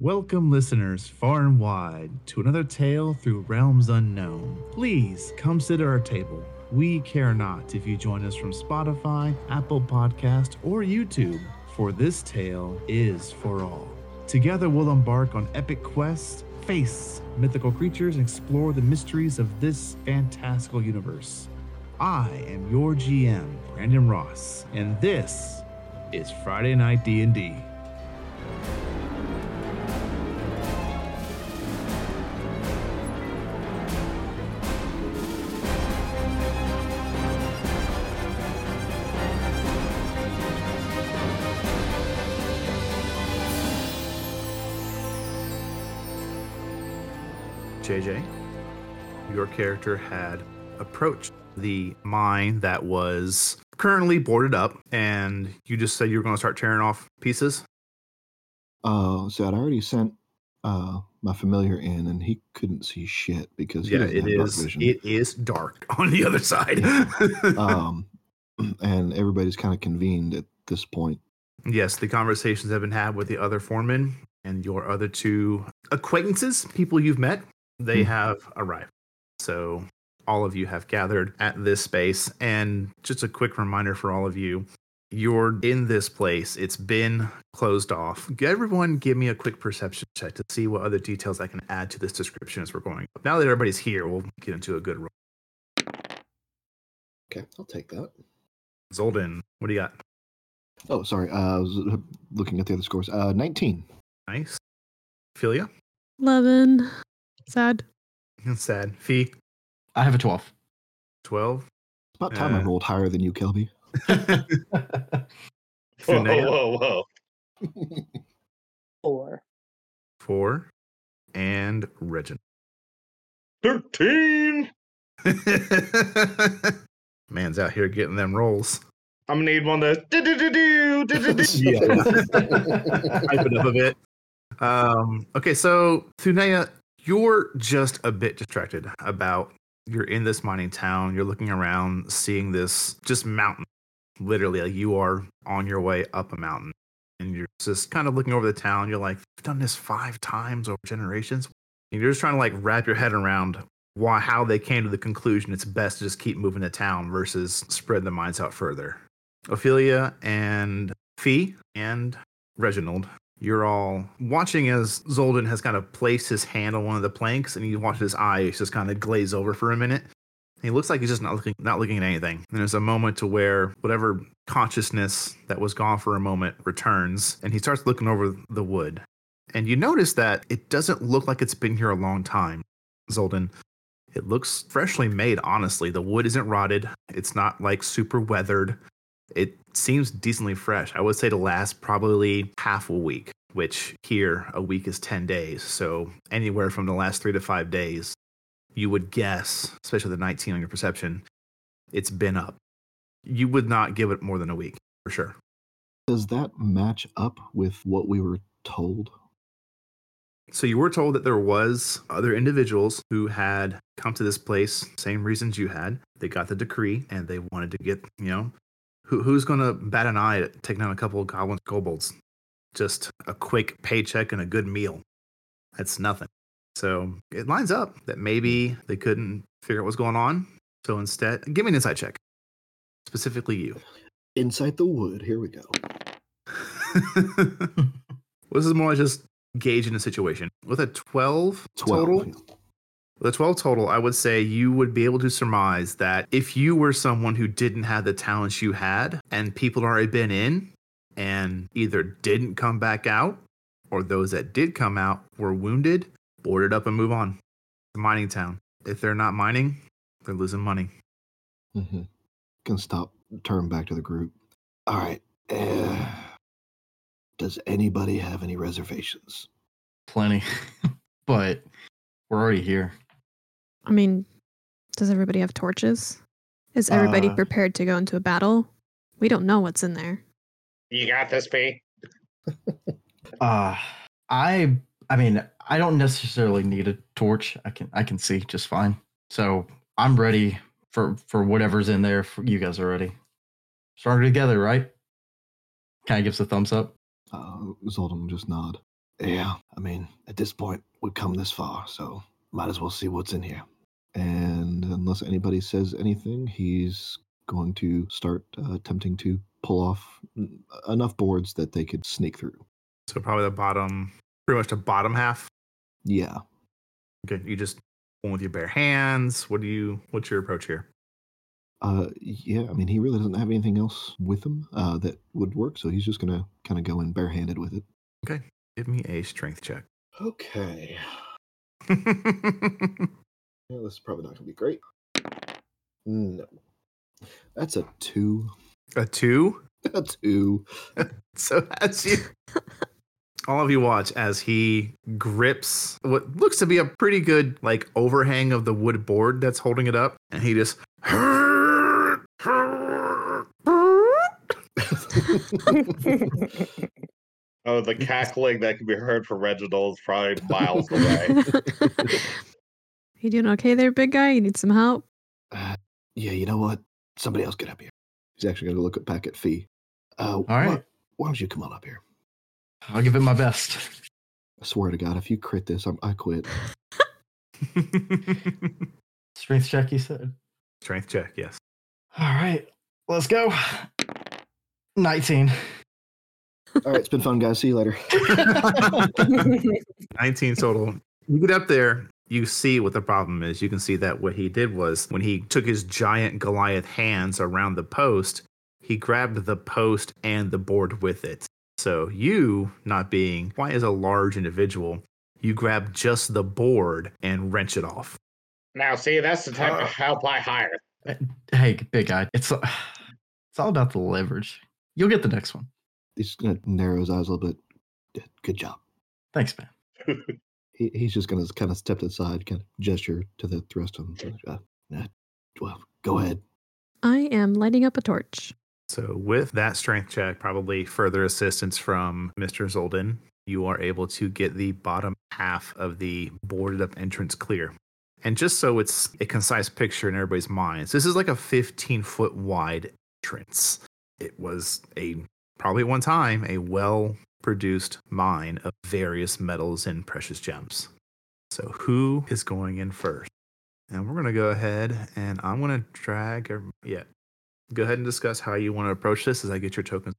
Welcome, listeners, far and wide, to another tale through realms unknown. Please come sit at our table. We care not if you join us from Spotify, Apple Podcast, or YouTube, for this tale is for all. Together, we'll embark on epic quests, face mythical creatures, and explore the mysteries of this fantastical universe. I am your GM, Brandon Ross, and this is Friday Night D&D. JJ, your character had approached the mine that was currently boarded up, and you just said you were going to start tearing off pieces. Uh, so I'd already sent uh my familiar in, and he couldn't see shit because he yeah, it is. It is dark on the other side. um, and everybody's kind of convened at this point. yes, the conversations have been had with the other foremen and your other two acquaintances, people you've met. They Hmm. have arrived. So all of you have gathered at this space. And just a quick reminder for all of you you're in this place. It's been closed off. Everyone, give me a quick perception check to see what other details I can add to this description as we're going. Now that everybody's here, we'll get into a good roll. Okay, I'll take that. Zoldin, what do you got? Oh, sorry. Uh, I was looking at the other scores. Uh, 19. Nice. Philia? 11. Sad. Sad. Fee? I have a 12. 12. It's about time I Uh, rolled higher than you, Kelby. Whoa, whoa, whoa. Four. Four. And Reginald. 13. Man's out here getting them rolls. I'm gonna need one of those. Hype it up a bit. Um, okay, so Thunea, you're just a bit distracted about you're in this mining town, you're looking around, seeing this just mountain. Literally, like you are on your way up a mountain. And you're just kind of looking over the town. You're like, I've done this five times over generations. And you're just trying to like wrap your head around why how they came to the conclusion it's best to just keep moving to town versus spread the mines out further. Ophelia and Fee and Reginald, you're all watching as Zoldin has kind of placed his hand on one of the planks, and you watch his eyes just kind of glaze over for a minute. He looks like he's just not looking, not looking at anything. And there's a moment to where whatever consciousness that was gone for a moment returns, and he starts looking over the wood. And you notice that it doesn't look like it's been here a long time, Zoldin. It looks freshly made, honestly. The wood isn't rotted. It's not like super weathered it seems decently fresh. I would say to last probably half a week, which here a week is 10 days. So anywhere from the last three to five days, you would guess, especially the 19 on your perception, it's been up. You would not give it more than a week for sure. Does that match up with what we were told? So you were told that there was other individuals who had come to this place, same reasons you had. They got the decree and they wanted to get, you know, who, who's going to bat an eye at taking down a couple of goblins, kobolds? Just a quick paycheck and a good meal. That's nothing. So it lines up that maybe they couldn't figure out what's going on. So instead, give me an insight check. Specifically you. Inside the wood. Here we go. well, this is more like just gauging the situation. With a 12, 12. total, with a 12 total, I would say you would be able to surmise that if you were someone who didn't have the talents you had and people had already been in and either didn't come back out or those that did come out were wounded, boarded up and move on. It's a mining town. If they're not mining, they're losing money. Mm-hmm. Can stop. Turn back to the group. All right. Uh, does anybody have any reservations? Plenty. but we're already here. I mean, does everybody have torches? Is everybody Uh, prepared to go into a battle? We don't know what's in there. You got this, P. Uh I I mean, I don't necessarily need a torch. I can I can see just fine. So I'm ready for for whatever's in there. For you guys are ready. Stronger together, right? Kind of gives a thumbs up. Uh, Zoldin will just nod. Yeah, I mean, at this point, we've come this far, so might as well see what's in here. And unless anybody says anything, he's going to start uh, attempting to pull off mm, enough boards that they could sneak through. So probably the bottom, pretty much the bottom half. Yeah. Okay, you just pull with your bare hands. What do you? What's your approach here? Uh, yeah, I mean, he really doesn't have anything else with him uh, that would work, so he's just going to kind of go in barehanded with it. Okay, give me a strength check. Okay. a Yeah, this is probably not going to be great. No. That's a two. A two. A two. So as you, all of you watch as he grips what looks to be a pretty good like overhang of the wood board that's holding it up, and he just. Oh, the cackling that can be heard from Reginald is probably miles away. You doing okay there, big guy? You need some help? Uh, yeah, you know what? Somebody else get up here. He's actually going to look at back at Fee. Uh, All right. Why, why don't you come on up here? I'll give it my best. I swear to God, if you crit this, I'm, I quit. Strength check, you said. strength check. Yes. All right, let's go. 19. All right, it's been fun, guys. See you later. 19 total. You get up there, you see what the problem is. You can see that what he did was when he took his giant Goliath hands around the post, he grabbed the post and the board with it. So you, not being quite as a large individual, you grab just the board and wrench it off. now, see, that's the type of uh, help I hire. Uh, hey, big guy. It's uh, it's all about the leverage. You'll get the next one. He's going to narrow his eyes a little bit. Good- Good job. Thanks, man. He, he's just going to kind of step aside, kind of gesture to the rest of them. Uh, uh, well, go ahead. I am lighting up a torch. So, with that strength check, probably further assistance from Mr. Zoldin, you are able to get the bottom half of the boarded up entrance clear. And just so it's a concise picture in everybody's minds, this is like a 15 foot wide entrance. It was a probably at one time a well produced mine of various metals and precious gems. So, who is going in first? And we're going to go ahead and I'm going to drag, every- yeah, go ahead and discuss how you want to approach this as I get your tokens.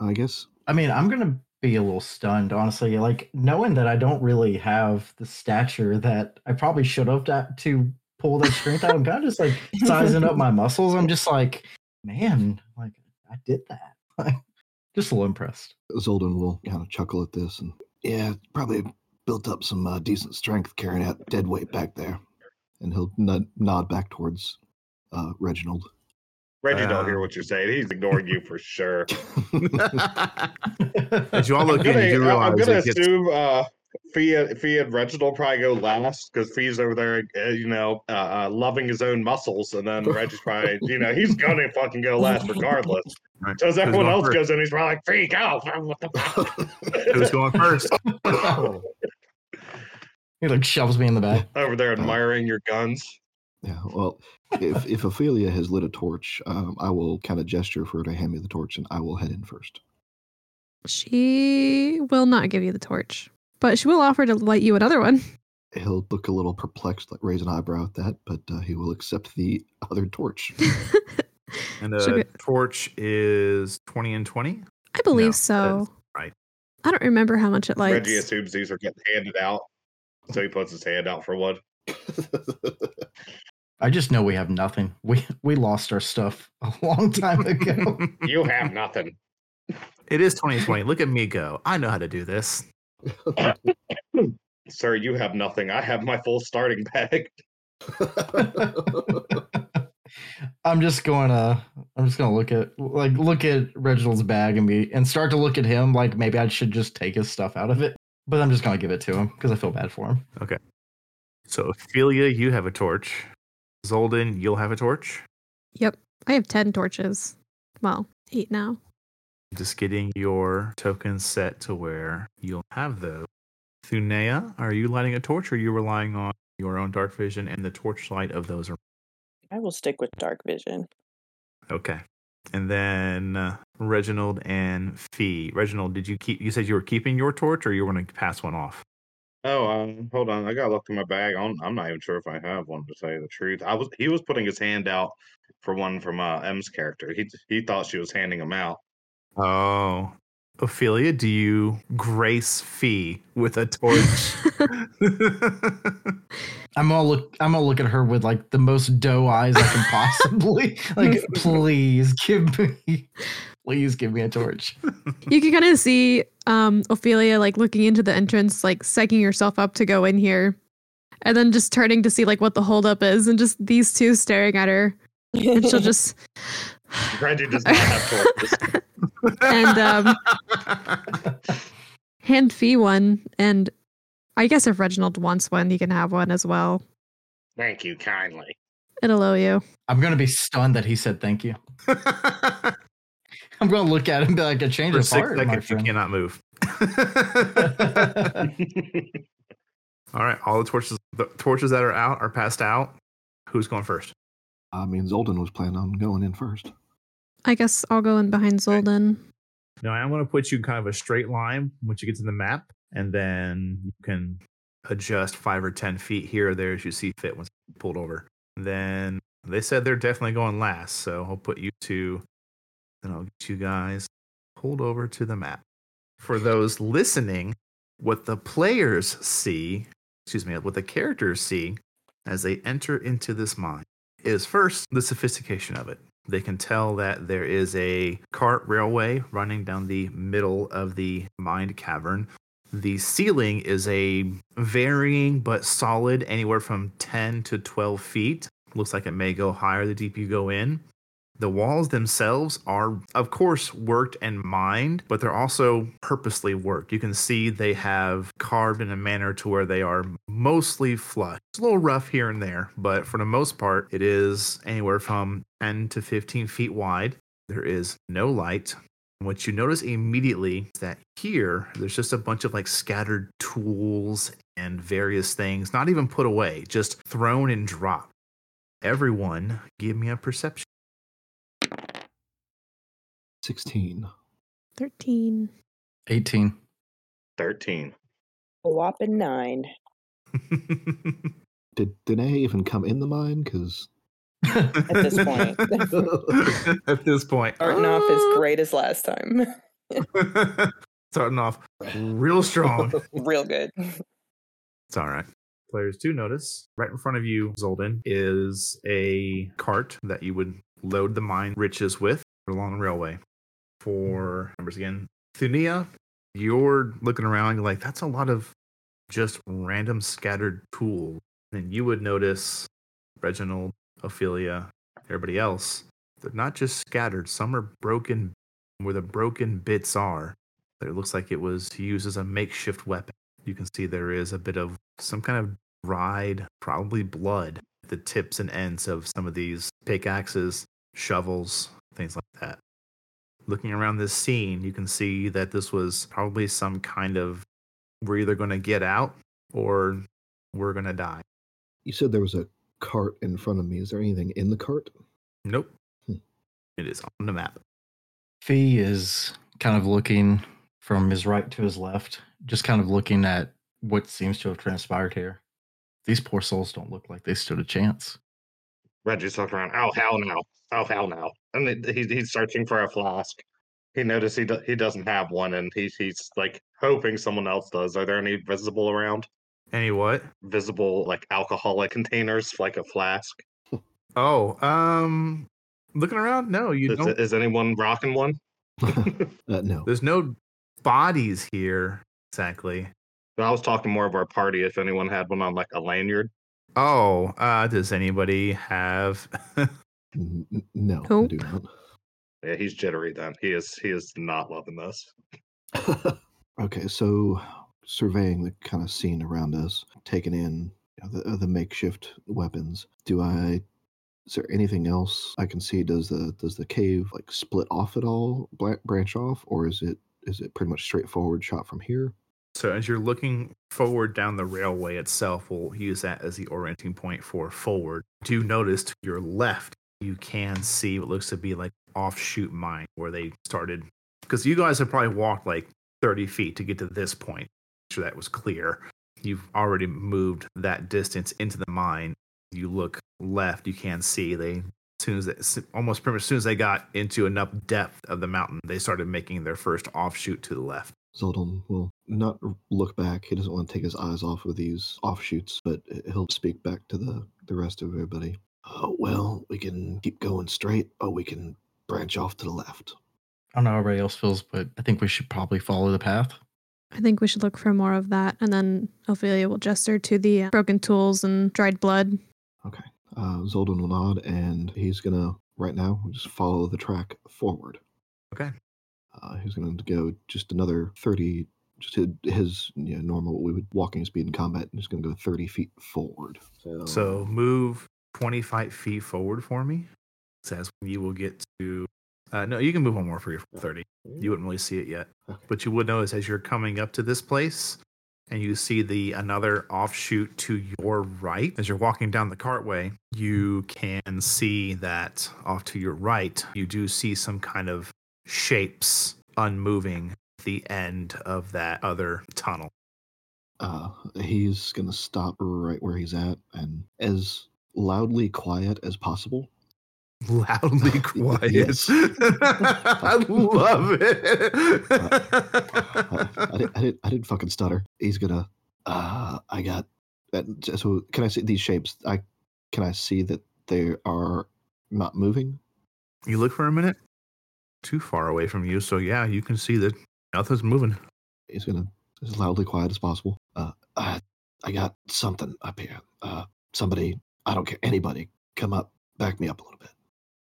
I guess. I mean, I'm gonna be a little stunned, honestly. Like knowing that I don't really have the stature that I probably should have to, to pull that strength out. I'm kind of just like sizing up my muscles. I'm just like, man, like I did that. just a little impressed. Zoldin will kind of chuckle at this and, yeah, probably built up some uh, decent strength carrying out dead weight back there. And he'll nod, nod back towards uh, Reginald. Reggie Uh, don't hear what you're saying. He's ignoring you for sure. As you all look I'm in, gonna, you do realize I'm gonna it gets assume uh, Fee, Fee and Reginald probably go last because Fee's over there, uh, you know, uh, uh, loving his own muscles, and then Reggie's probably, you know, he's gonna fucking go last regardless. Right. So as everyone else first? goes in, he's probably like, "Fee, go!" What the fuck? Who's going first? he like shoves me in the back. over there admiring your guns. Yeah, well, if, if Ophelia has lit a torch, um, I will kind of gesture for her to hand me the torch and I will head in first. She will not give you the torch, but she will offer to light you another one. He'll look a little perplexed, like raise an eyebrow at that, but uh, he will accept the other torch. And the Should torch is 20 and 20. I believe No, so. right. I don't remember how much it lights. Reggie assumes these are getting handed out, so he puts his hand out for one. I just know we have nothing. We we lost our stuff a long time ago. You have nothing. it is 2020. Look at me go. I know how to do this. Sir, you have nothing. I have my full starting bag. I'm just going to I'm just going to look at like look at Reginald's bag and be and start to look at him like maybe I should just take his stuff out of it. But I'm just going to give it to him because I feel bad for him. Okay. So, Ophelia, you have a torch. Zoldin, you'll have a torch. Yep. I have 10 torches. Well, eight now. Just getting your tokens set to where you'll have those. Thunea, are you lighting a torch or are you relying on your own dark vision and the torchlight of those? ar- I will stick with dark vision. Okay. And then uh, Reginald and Fee. Reginald, did you keep? You said you were keeping your torch, or you were going to pass one off? Oh, um, hold on. I gotta look through my bag. I'm, I'm not even sure if I have one to tell you the truth. I was he was putting his hand out for one from uh, M's character. He he thought she was handing him out. Oh. Ophelia, do you grace Fee with a torch? I'm gonna look. I'm gonna look at her with like the most doe eyes I can possibly. like, please give me, please give me a torch. You can kind of see um, Ophelia like looking into the entrance, like psyching herself up to go in here, and then just turning to see like what the holdup is, and just these two staring at her, and she'll just Reggie does not have torches. and um, hand Fee one, and I guess if Reginald wants one, he can have one as well. Thank you kindly. It'll owe you. I'm gonna be stunned that he said thank you. I'm gonna look at him and be like, "A change For of six heart, my seconds, you cannot move. All right, all the torches, the torches that are out are passed out. Who's going first? I mean, Zoldin was planning on going in first. I guess I'll go in behind Zoldin. No, I'm going to put you kind of a straight line once you get to the map, and then you can adjust five or ten feet here or there as you see fit once pulled over. Then they said they're definitely going last, so I'll put you two. Then I'll get you guys pulled over to the map. For those listening, what the players see, excuse me, what the characters see as they enter into this mine is first the sophistication of it. They can tell that there is a cart railway running down the middle of the mined cavern. The ceiling is a varying but solid, anywhere from 10 to 12 feet. Looks like it may go higher the deeper you go in. The walls themselves are, of course, worked and mined, but they're also purposely worked. You can see they have carved in a manner to where they are mostly flush. It's a little rough here and there, but for the most part, it is anywhere from 10 to 15 feet wide. There is no light. What you notice immediately is that here, there's just a bunch of like scattered tools and various things, not even put away, just thrown and dropped. Everyone, give me a perception. 16. 13. 18. Thirteen. A whopping nine. Did Danae even come in the mine? Because At this point. At this point, Starting off as ah. great as last time. starting off real strong. Real good. It's all right. Players do notice right in front of you, Zoldin, is a cart that you would load the mine riches with along the railway. For numbers again, Thunea, you're looking around, you're like, that's a lot of just random scattered tools. And you would notice Reginald, Ophelia, everybody else, they're not just scattered, some are broken where the broken bits are. It looks like it was used as a makeshift weapon. You can see there is a bit of some kind of dried, probably blood, at the tips and ends of some of these pickaxes, shovels, things like that. Looking around this scene, you can see that this was probably some kind of we're either going to get out or we're going to die. you said there was a cart in front of me. Is there anything in the cart? Nope. Hmm. It is on the map. Fee is kind of looking from his right to his left, just kind of looking at what seems to have transpired here. These poor souls don't look like they stood a chance. Reggie's looking around. Oh hell no! Oh hell no! And it- he's he's searching for a flask. He noticed he do, he doesn't have one, and he's he's like hoping someone else does. Are there any visible around? Any what? Visible like alcoholic containers, like a flask. Oh, um, looking around. No, you Is, don't. is anyone rocking one? uh, no. There's no bodies here exactly. I was talking more of our party. If anyone had one on like a lanyard. Oh, uh, does anybody have? N- n- no, I Nope. do not. Yeah, he's jittery. Then he is he is not loving this. okay, so surveying the kind of scene around us, taking in you know, the, the makeshift weapons. Do I? Is there anything else I can see? Does the does the cave like split off at all, branch off, or is it is it pretty much straightforward shot from here? So as you're looking forward down the railway itself, we'll use that as the orienting point for forward. Do notice to your left, you can see what looks to be like offshoot mine where they started. Because you guys have probably walked like 30 feet to get to this point. Sure, that was clear. you've already moved that distance into the mine. You look left, you can see they as soon as they, almost pretty much as soon as they got into enough depth of the mountain, they started making their first offshoot to the left. Zoldin will not look back. He doesn't want to take his eyes off of these offshoots, but he'll speak back to the, the rest of everybody. Uh, well, we can keep going straight, or we can branch off to the left. I don't know how everybody else feels, but I think we should probably follow the path. I think we should look for more of that. And then Ophelia will gesture to the uh, broken tools and dried blood. Okay. Uh, Zoldin will nod, and he's gonna right now just follow the track forward. Okay. Uh, he's gonna go just another thirty, just his, his you know, normal what we would walking speed in combat, and he's gonna go thirty feet forward. So, So move 25 feet forward for me. says you will get to. Uh, no, you can move one more for your 30. You wouldn't really see it yet, Okay. but you would notice as you're coming up to this place, and you see the another offshoot to your right. As you're walking down the cartway, you can see that off to your right, you do see some kind of shapes unmoving at the end of that other tunnel. uh, he's gonna stop right where he's at, and as loudly quiet as possible. loudly quiet. Yes. I love Uh, I, it. did, I, did, I didn't fucking stutter. He's gonna. Uh, I got. So can I see these shapes? I can I see that they are not moving. you look for a minute, too far away from you, so yeah, you can see that nothing's moving. He's gonna as loudly quiet as possible. Uh, I, I got something up here. Uh, somebody. I don't care. Anybody, come up. Back me up a little bit.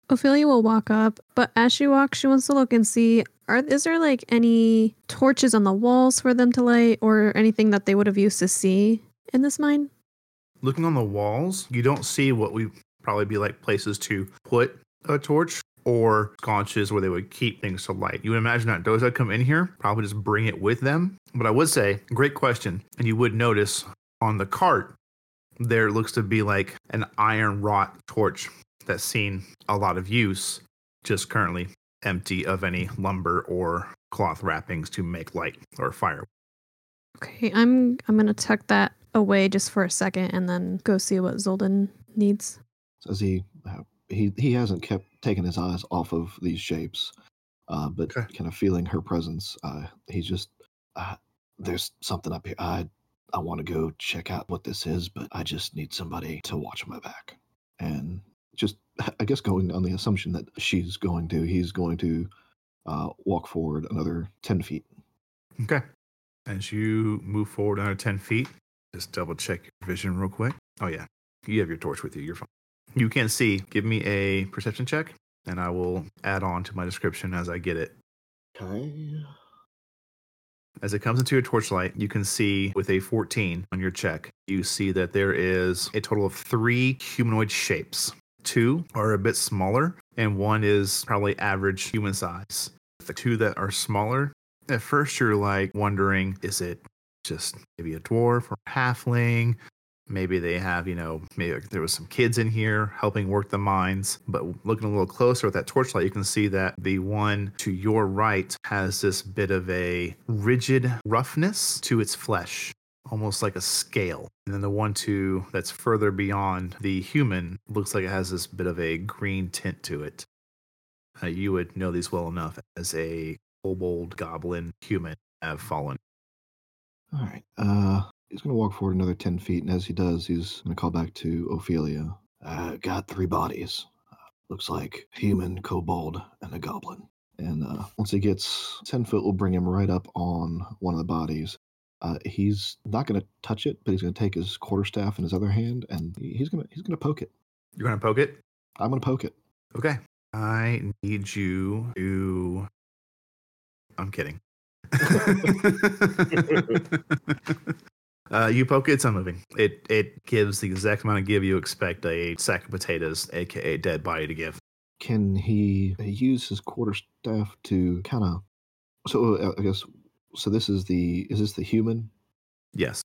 Ophelia will walk up, but as she walks, she wants to look and see are is there like any torches on the walls for them to light or anything that they would have used to see in this mine? Looking on the walls, you don't see what would probably be like places to put a torch or sconces where they would keep things to light. You would imagine that those that come in here probably just bring it with them. But I would say, great question. And you would notice on the cart, there looks to be like an iron wrought torch that's seen a lot of use, just currently empty of any lumber or cloth wrappings to make light or fire. Okay, I'm I'm gonna tuck that away just for a second and then go see what Zoldin needs. As he uh, he he hasn't kept taking his eyes off of these shapes, uh, but Okay. kind of feeling her presence. Uh, he's just uh, there's something up here. I I want to go check out what this is, but I just need somebody to watch my back. And just I guess going on the assumption that she's going to, he's going to uh, walk forward another ten feet. Okay. As you move forward another 10 feet, just double check your vision real quick. Oh, yeah. You have your torch with you. You're fine. You can see. Give me a perception check, and I will add on to my description as I get it. Okay. As it comes into your torchlight, you can see with a 14 on your check, you see that there is a total of three humanoid shapes. Two are a bit smaller, and one is probably average human size. The two that are smaller, at first you're like wondering, is it just maybe a dwarf or a halfling? Maybe they have, you know, maybe there was some kids in here helping work the mines. But looking a little closer at that torchlight, you can see that the one to your right has this bit of a rigid roughness to its flesh, almost like a scale. And then the one to that's further beyond the human looks like it has this bit of a green tint to it. Uh, you would know these well enough as a kobold goblin human have fallen. All right. Uh, he's going to walk forward another 10 feet, and as he does, he's going to call back to Ophelia. Uh, got three bodies. Uh, looks like human, kobold, and a goblin. And uh, once he gets 10 foot, we'll bring him right up on one of the bodies. Uh, he's not going to touch it, but he's going to take his quarterstaff in his other hand, and he's going to he's going to poke it. You're gonna poke it? I'm going to poke it. Okay. I need you to. I'm kidding. uh, you poke it, it's unmoving. It it gives the exact amount of give you expect a sack of potatoes, aka dead body, to give. Can he use his quarterstaff to kind of? So uh, I guess so. This is the is this the human? Yes.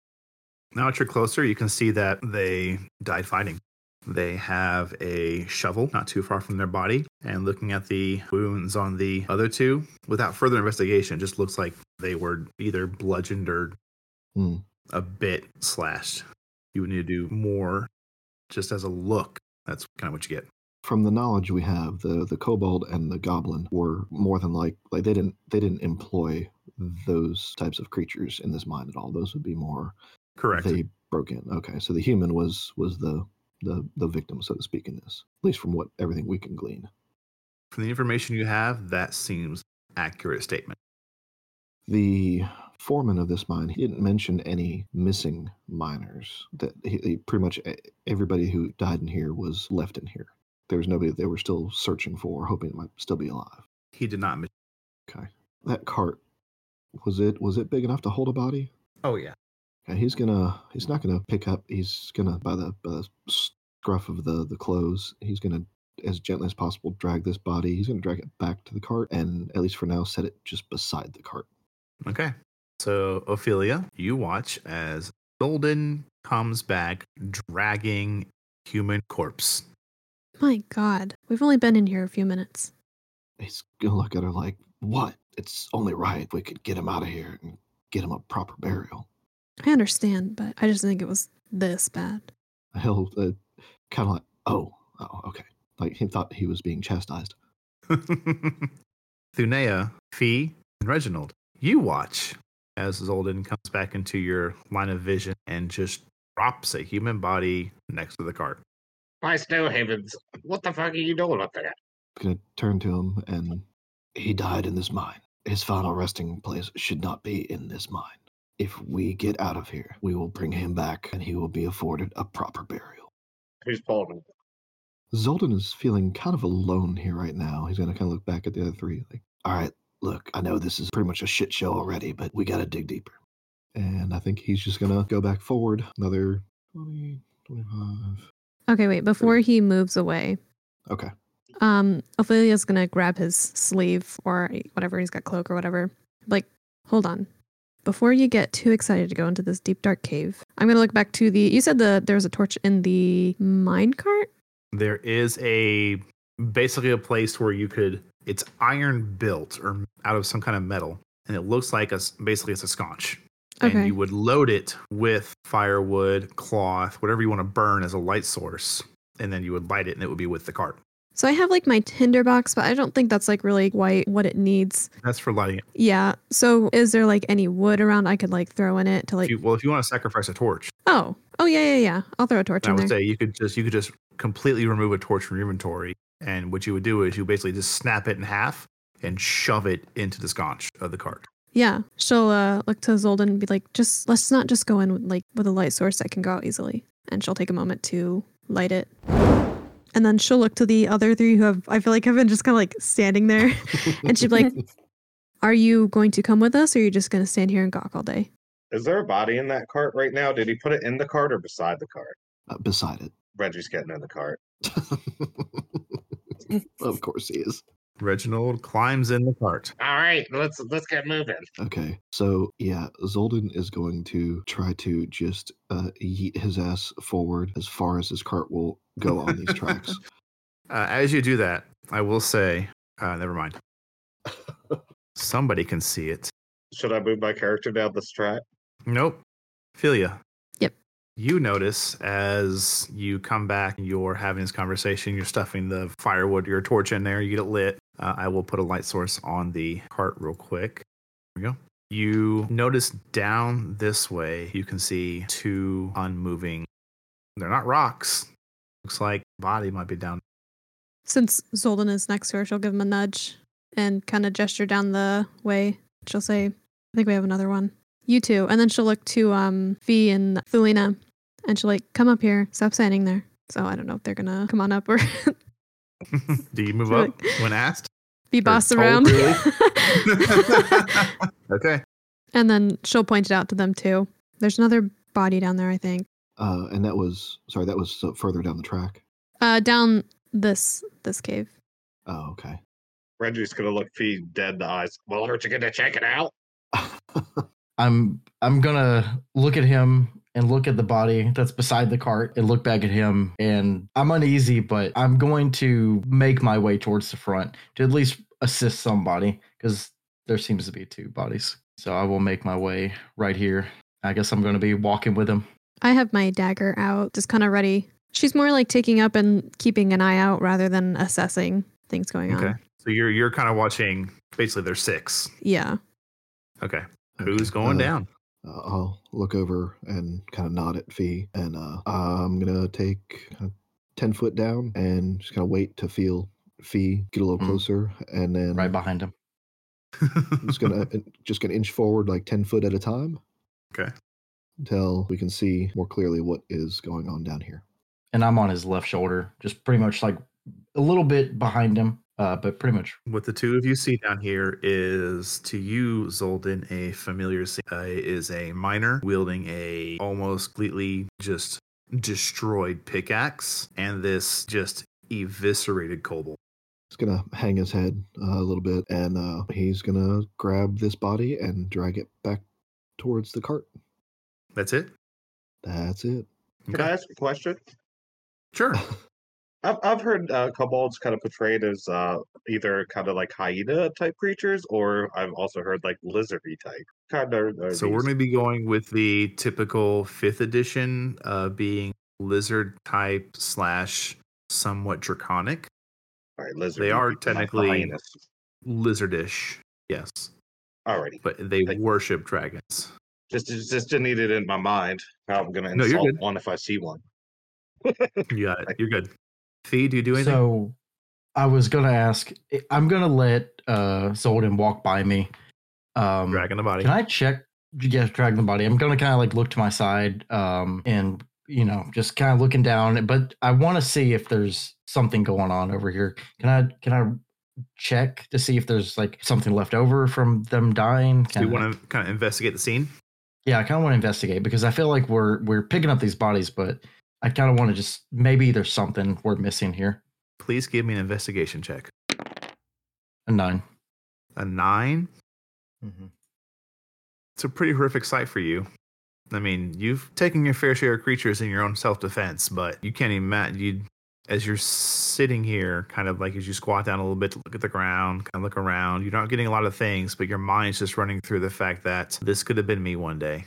Now that you're closer, you can see that they died fighting. They have a shovel not too far from their body, and looking at the wounds on the other two, without further investigation, it just looks like they were either bludgeoned or Hmm. A bit slashed. You would need to do more just as a look. That's kind of what you get. From the knowledge we have, the the kobold and the goblin were more than like like they didn't they didn't employ those types of creatures in this mine at all. Those would be more Correct. they broke in. Okay, so the human was was the the the victim, so to speak, in this. At least from what everything we can glean. From the information you have, that seems accurate statement. The foreman of this mine, he didn't mention any missing miners. That he, he- pretty much everybody who died in here was left in here. There was nobody they were still searching for, hoping it might still be alive. He did not. mention- Okay, that cart was it was it big enough to hold a body? Oh yeah. Okay, he's gonna he's not gonna pick up. He's gonna by the by the scruff of the the clothes. He's gonna as gently as possible drag this body. He's gonna drag it back to the cart and at least for now set it just beside the cart. Okay. So Ophelia, you watch as Zoldin comes back dragging human corpse. My God, we've only been in here a few minutes. He's gonna look at her like, "What? It's only right if we could get him out of here and get him a proper burial." I understand, but I just think it was this bad. He'll uh, kind of like, "Oh, oh, okay." Like he thought he was being chastised. Thunea, Fee, and Reginald, you watch as Zoldin comes back into your line of vision and just drops a human body next to the cart. My snow havens. What the fuck are you doing up there? I'm gonna turn to him and he died in this mine. His final resting place should not be in this mine. If we get out of here, we will bring him back and he will be afforded a proper burial. Who's pulling? Zoldin is feeling kind of alone here right now. He's gonna kind of look back at the other three, like, all right, look, I know this is pretty much a shit show already, but we gotta dig deeper. And I think he's just gonna go back forward another 20, 25. Okay, wait, before he moves away, Okay. um, Ophelia's gonna grab his sleeve or whatever, he's got cloak or whatever. Like, hold on. Before you get too excited to go into this deep dark cave, I'm gonna look back to the you said the there was a torch in the mine cart? There is a basically a place where you could it's iron built or out of some kind of metal and it looks like a basically it's a sconce Okay. and you would load it with firewood cloth whatever you want to burn as a light source and then you would light it and it would be with the cart So I have like my tinder box, but I don't think that's like really quite what it needs. that's for lighting it Yeah. So is there like any wood around I could like throw in it to if like you, well if you want to sacrifice a torch Oh. Oh yeah, yeah, yeah. I'll throw a torch i in would there. say you could just you could just completely remove a torch from your inventory and what you would do is you basically just snap it in half and shove it into the sconce of the cart Yeah. She'll uh look to Zoldin and be like, just let's not just go in with, like with a light source that can go out easily. And she'll take a moment to light it. And then she'll look to the other three who have I feel like have been just kind of like standing there. And she'd be like, Are you going to come with us or are you just gonna stand here and gawk all day? Is there a body in that cart right now? Did he put it in the cart or beside the cart? Uh, beside it. Reggie's getting in the cart. of course he is. reginald climbs in the cart All right, let's let's get moving. Okay, so yeah, Zoldin is going to try to just uh, yeet his ass forward as far as his cart will go on these tracks. Uh, as you do that, I will say, uh, never mind. Somebody can see it. Should I move my character down this track? Nope. Philia. Yep. You notice as you come back, you're having this conversation, you're stuffing the firewood, your torch in there, you get it lit. Uh, I will put a light source on the cart real quick. There we go. You notice down this way, you can see two unmoving, they're not rocks. Looks like body might be down. Since Zoldin is next to her, she'll give him a nudge and kind of gesture down the way. She'll say, I think we have another one. You too. And then she'll look to um Fee and Thulina and she'll like, come up here, stop standing there. So I don't know if they're gonna come on up or Do you move Sure. up when asked? be Or bossed told, around. really? okay. and then she'll point it out to them too. There's another body down there, I think. Uh, and that was sorry, that was further down the track. Uh down this this cave. Oh, okay. Reggie's gonna look Fee dead in the eyes. Well, aren't you gonna check it out? I'm I'm gonna look at him and look at the body that's beside the cart and look back at him and I'm uneasy, but I'm going to make my way towards the front to at least assist somebody because there seems to be two bodies. So I will make my way right here. I guess I'm going to be walking with him. I have my dagger out, just kind of ready. She's more like taking up and keeping an eye out rather than assessing things going on. Okay. So you're you're kind of watching. Basically, there's six. Yeah. Okay. Who's going uh, down? Uh, I'll look over and kind of nod at Fee, and uh, I'm gonna take uh, ten foot down and just kind of wait to feel Fee get a little Mm. closer, and then Right behind him. I'm just gonna just gonna inch forward like ten foot at a time okay. until we can see more clearly what is going on down here. And I'm on his left shoulder, just pretty much like a little bit behind him, uh, but pretty much What the two of you see down here is to you, Zoldin, a familiar scene. Uh, is a miner wielding a almost completely just destroyed pickaxe and this just eviscerated kobold. He's gonna hang his head uh, a little bit, and uh, he's gonna grab this body and drag it back towards the cart. That's it. That's it. Can I ask a question? Sure. I've I've heard uh, kobolds kind of portrayed as uh, either kind of like hyena type creatures, or I've also heard like lizardy type. Kind of. So we're going to be going with the typical fifth edition, uh, being lizard type slash somewhat draconic, All right, lizard. they are technically- Hyenas. lizardish. Yes, Alrighty. but they worship dragons. Just just just needed it in my mind how I'm gonna insult good. one if I see one. You got it. You're good. Fee, do you do anything? So I was gonna ask. I'm gonna let uh Zoldin walk by me. Um, Dragging the body. Can I check? Yes, drag the body. I'm gonna kind of like look to my side, um, and you know, just kind of looking down. But I want to see if there's something going on over here. Can I? Can I check to see if there's like something left over from them dying? Do you want to kind of investigate the scene? Yeah, I kind of want to investigate because I feel like we're we're picking up these bodies, but I kind of want to just maybe there's something we're missing here. Please give me an investigation check. A 9 A 9 Mhm. It's a pretty horrific sight for you. I mean, you've taken your fair share of creatures in your own self defense, but you can't even imagine you as you're sitting here, kind of like as you squat down a little bit to look at the ground, kind of look around. You're not getting a lot of things, but your mind's just running through the fact that this could have been me one day.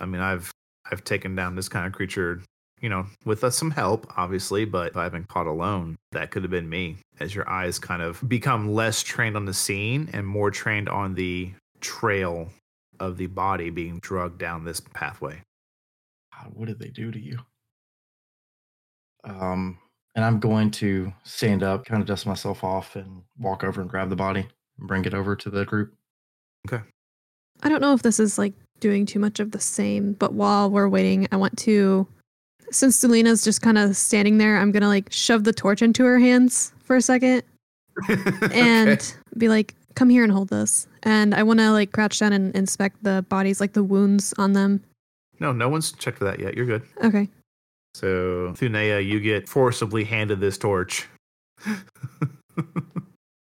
I mean, I've I've taken down this kind of creature, you know, with uh, some help, obviously, but if I've been caught alone, that could have been me. As your eyes kind of become less trained on the scene and more trained on the trail of the body being drugged down this pathway. God, what did they do to you? Um, and I'm going to stand up, kind of dust myself off, and walk over and grab the body and bring it over to the group. Okay. I don't know if this is like doing too much of the same, but while we're waiting, I want to since Selena's just kind of standing there, I'm gonna like shove the torch into her hands for a second and Okay. be like, "Come here and hold this." And I want to like crouch down and inspect the bodies, like the wounds on them. no, no one's checked for that yet. You're good. Okay. So, Thunea, you get forcibly handed this torch. Can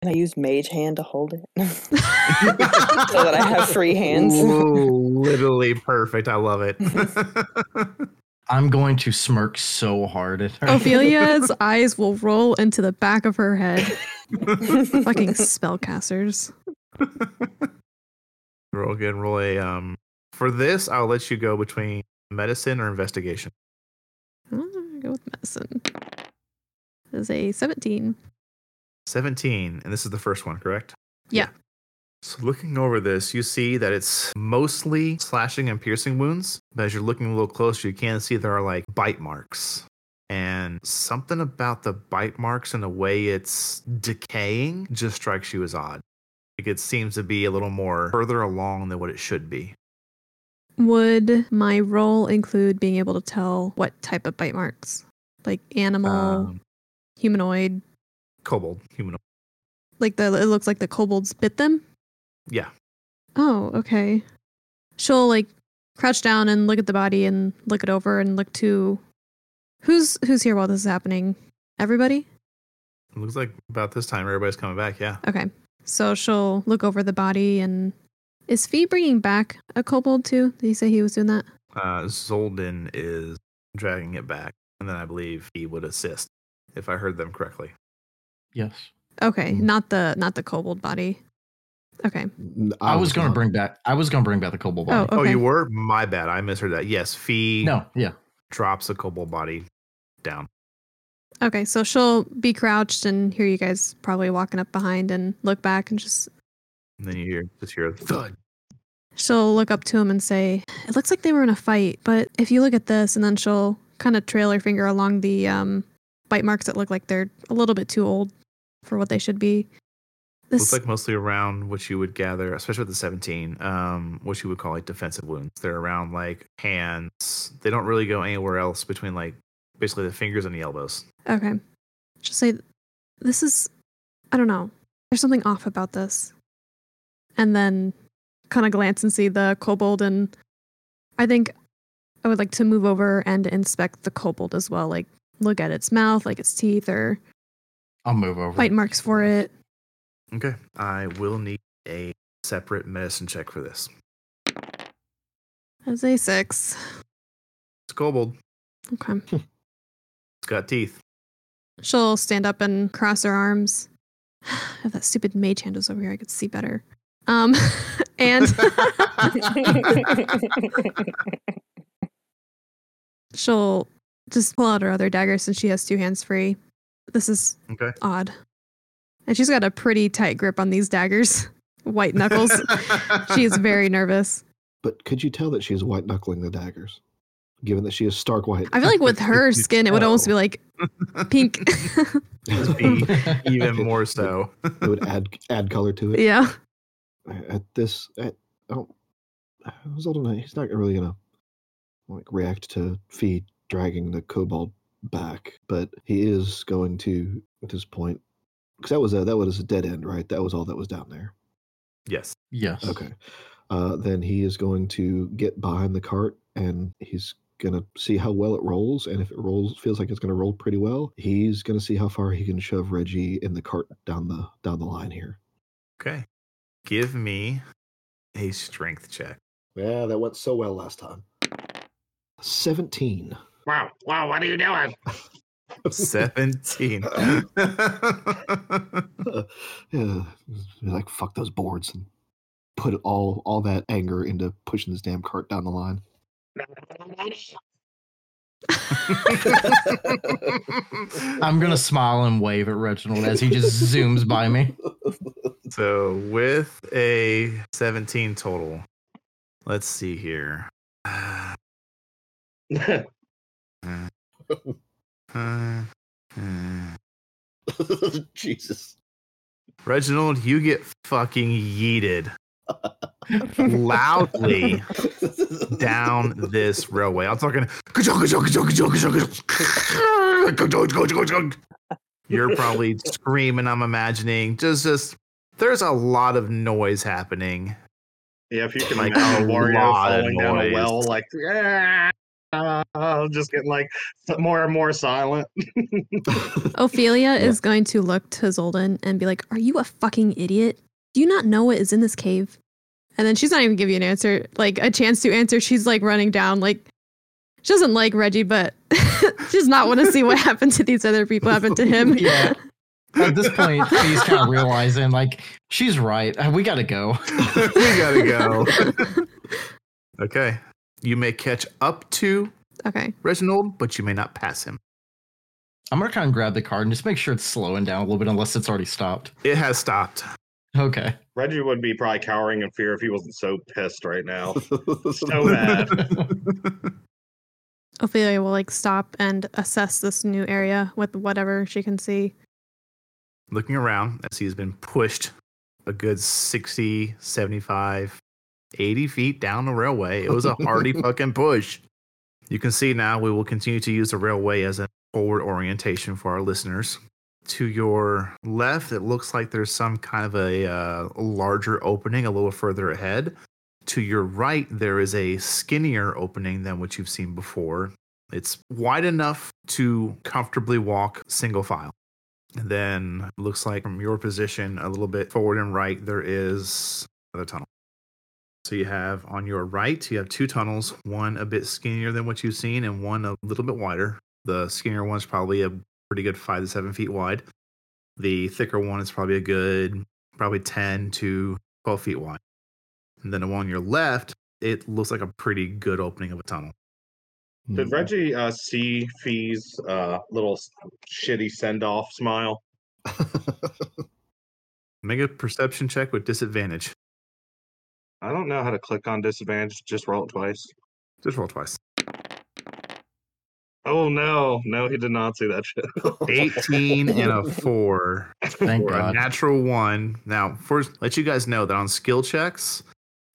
I use Mage Hand to hold it? so that I have free hands. Ooh, literally perfect. I love it. I'm going to smirk so hard at her. Ophelia's eyes will roll into the back of her head. Fucking spellcasters. roll again. Roll a um. For this, I'll let you go between medicine or investigation. I'm gonna go with medicine. That is a 17. 17, and this is the first one, correct? Yeah. So looking over this, you see that it's mostly slashing and piercing wounds. But as you're looking a little closer, you can see there are like bite marks. And something about the bite marks and the way it's decaying just strikes you as odd. Like it seems to be a little more further along than what it should be. Would my role include being able to tell what type of bite marks? Like animal, Um, humanoid, kobold, humanoid. like the it looks like the kobolds bit them? Yeah. Oh, okay. She'll like crouch down and look at the body and look it over and look to who's who's here while this is happening? Everybody? It looks like about this time everybody's coming back. Yeah. Okay. So she'll look over the body and is Fee bringing back a kobold too? Did he say he was doing that? Uh, Zoldin is dragging it back. And then I believe he would assist, if I heard them correctly. Yes. Okay, Mm. not the not the kobold body. Okay. I was going to bring back. I was going to bring back the kobold Oh, body. Oh, okay. you were? My bad. I misheard that. Yes, Fee No, yeah. drops the kobold body down. Okay, so she'll be crouched and hear you guys probably walking up behind and look back and just And then you hear just hear a thud. she'll look up to him and say, "It looks like they were in a fight, but if you look at this," and then she'll kind of trail her finger along the um, bite marks that look like they're a little bit too old for what they should be. This Looks like mostly around what you would gather, especially with the 17, um, what you would call like defensive wounds. They're around like hands. They don't really go anywhere else between like basically the fingers and the elbows. okay. She'll say, "This is, I don't know. There's something off about this," and then kind of glance and see the kobold, and I think I would like to move over and inspect the kobold as well, like look at its mouth, like its teeth, or I'll move over. bite marks for it. Okay. I will need a separate medicine check for this. As a six. It's kobold. Okay. It's got teeth. She'll stand up and cross her arms. if that stupid mage hand was over here, I could see better. Um, and she'll just pull out her other dagger since she has two hands free. This is Okay. odd. And she's got a pretty tight grip on these daggers. White knuckles. she is very nervous. But could you tell that she's white knuckling the daggers? Given that she is stark white. I feel like with her skin, it would almost be like pink. It'd be even more so. it would add add color to it. yeah. At this, at, oh, Zoldin, he's not really gonna like react to Fee dragging the kobold back, but he is going to at this point because that was a that was a dead end, right? That was all that was down there. Yes. yes. Okay. Uh, then he is going to get behind the cart and he's gonna see how well it rolls. And if it rolls, feels like it's gonna roll pretty well, he's gonna see how far he can shove Reggie in the cart down the down the line here. Okay. Give me a strength check. Yeah, that went so well last time. Seventeen. Wow, wow, what are you doing? 17. yeah, like fuck those boards and put all all that anger into pushing this damn cart down the line. I'm gonna smile and wave at Reginald as he just zooms by me. so with a 17 total, let's see here. Mm. Uh. Jesus. Reginald, you get fucking yeeted loudly down this railway. I'm talking. You're probably screaming. I'm imagining just just. There's a lot of noise happening. Yeah, if you can Like, imagine a Wario lot of falling down a well, like "Ah," just getting like more and more silent. Ophelia is going to look to Zoldin and be like, Are you a fucking idiot? Do you not know what is in this cave? And then she's not even giving you an answer, like a chance to answer. She's like running down, like she doesn't like Reggie, but she does not want to see what happened to these other people happen to him. Yeah. At this point, he's kind of realizing like she's right. Uh, We gotta go. we gotta go. okay. You may catch up to okay. Reginald, but you may not pass him. I'm gonna kind of grab the card and just make sure it's slowing down a little bit, unless it's already stopped. It has stopped. Okay. Reggie would be probably cowering in fear if he wasn't so pissed right now. So mad. Ophelia will like stop and assess this new area with whatever she can see. Looking around as he's been pushed a good 60, 75, 80 feet down the railway. It was a hardy fucking push. You can see now we will continue to use the railway as a forward orientation for our listeners. To your left, it looks like there's some kind of a uh, larger opening a little further ahead. To your right, there is a skinnier opening than what you've seen before. It's wide enough to comfortably walk single file. And then it looks like from your position, a little bit forward and right, there is another tunnel. So you have on your right, you have two tunnels, one a bit skinnier than what you've seen, and one a little bit wider. The skinnier one's probably a pretty good five to seven feet wide. The thicker one is probably a good, probably 10 to 12 feet wide. And then the one on your left, it looks like a pretty good opening of a tunnel. Did Hmm. Reggie uh, see Fee's uh, little shitty send off smile? Make a perception check with disadvantage. I don't know how to click on disadvantage. Just roll it twice. Just roll twice. Oh no, no, he did not see that shit. 18 and a 4 Thank for a God. natural 1. Now, first, let you guys know that on skill checks,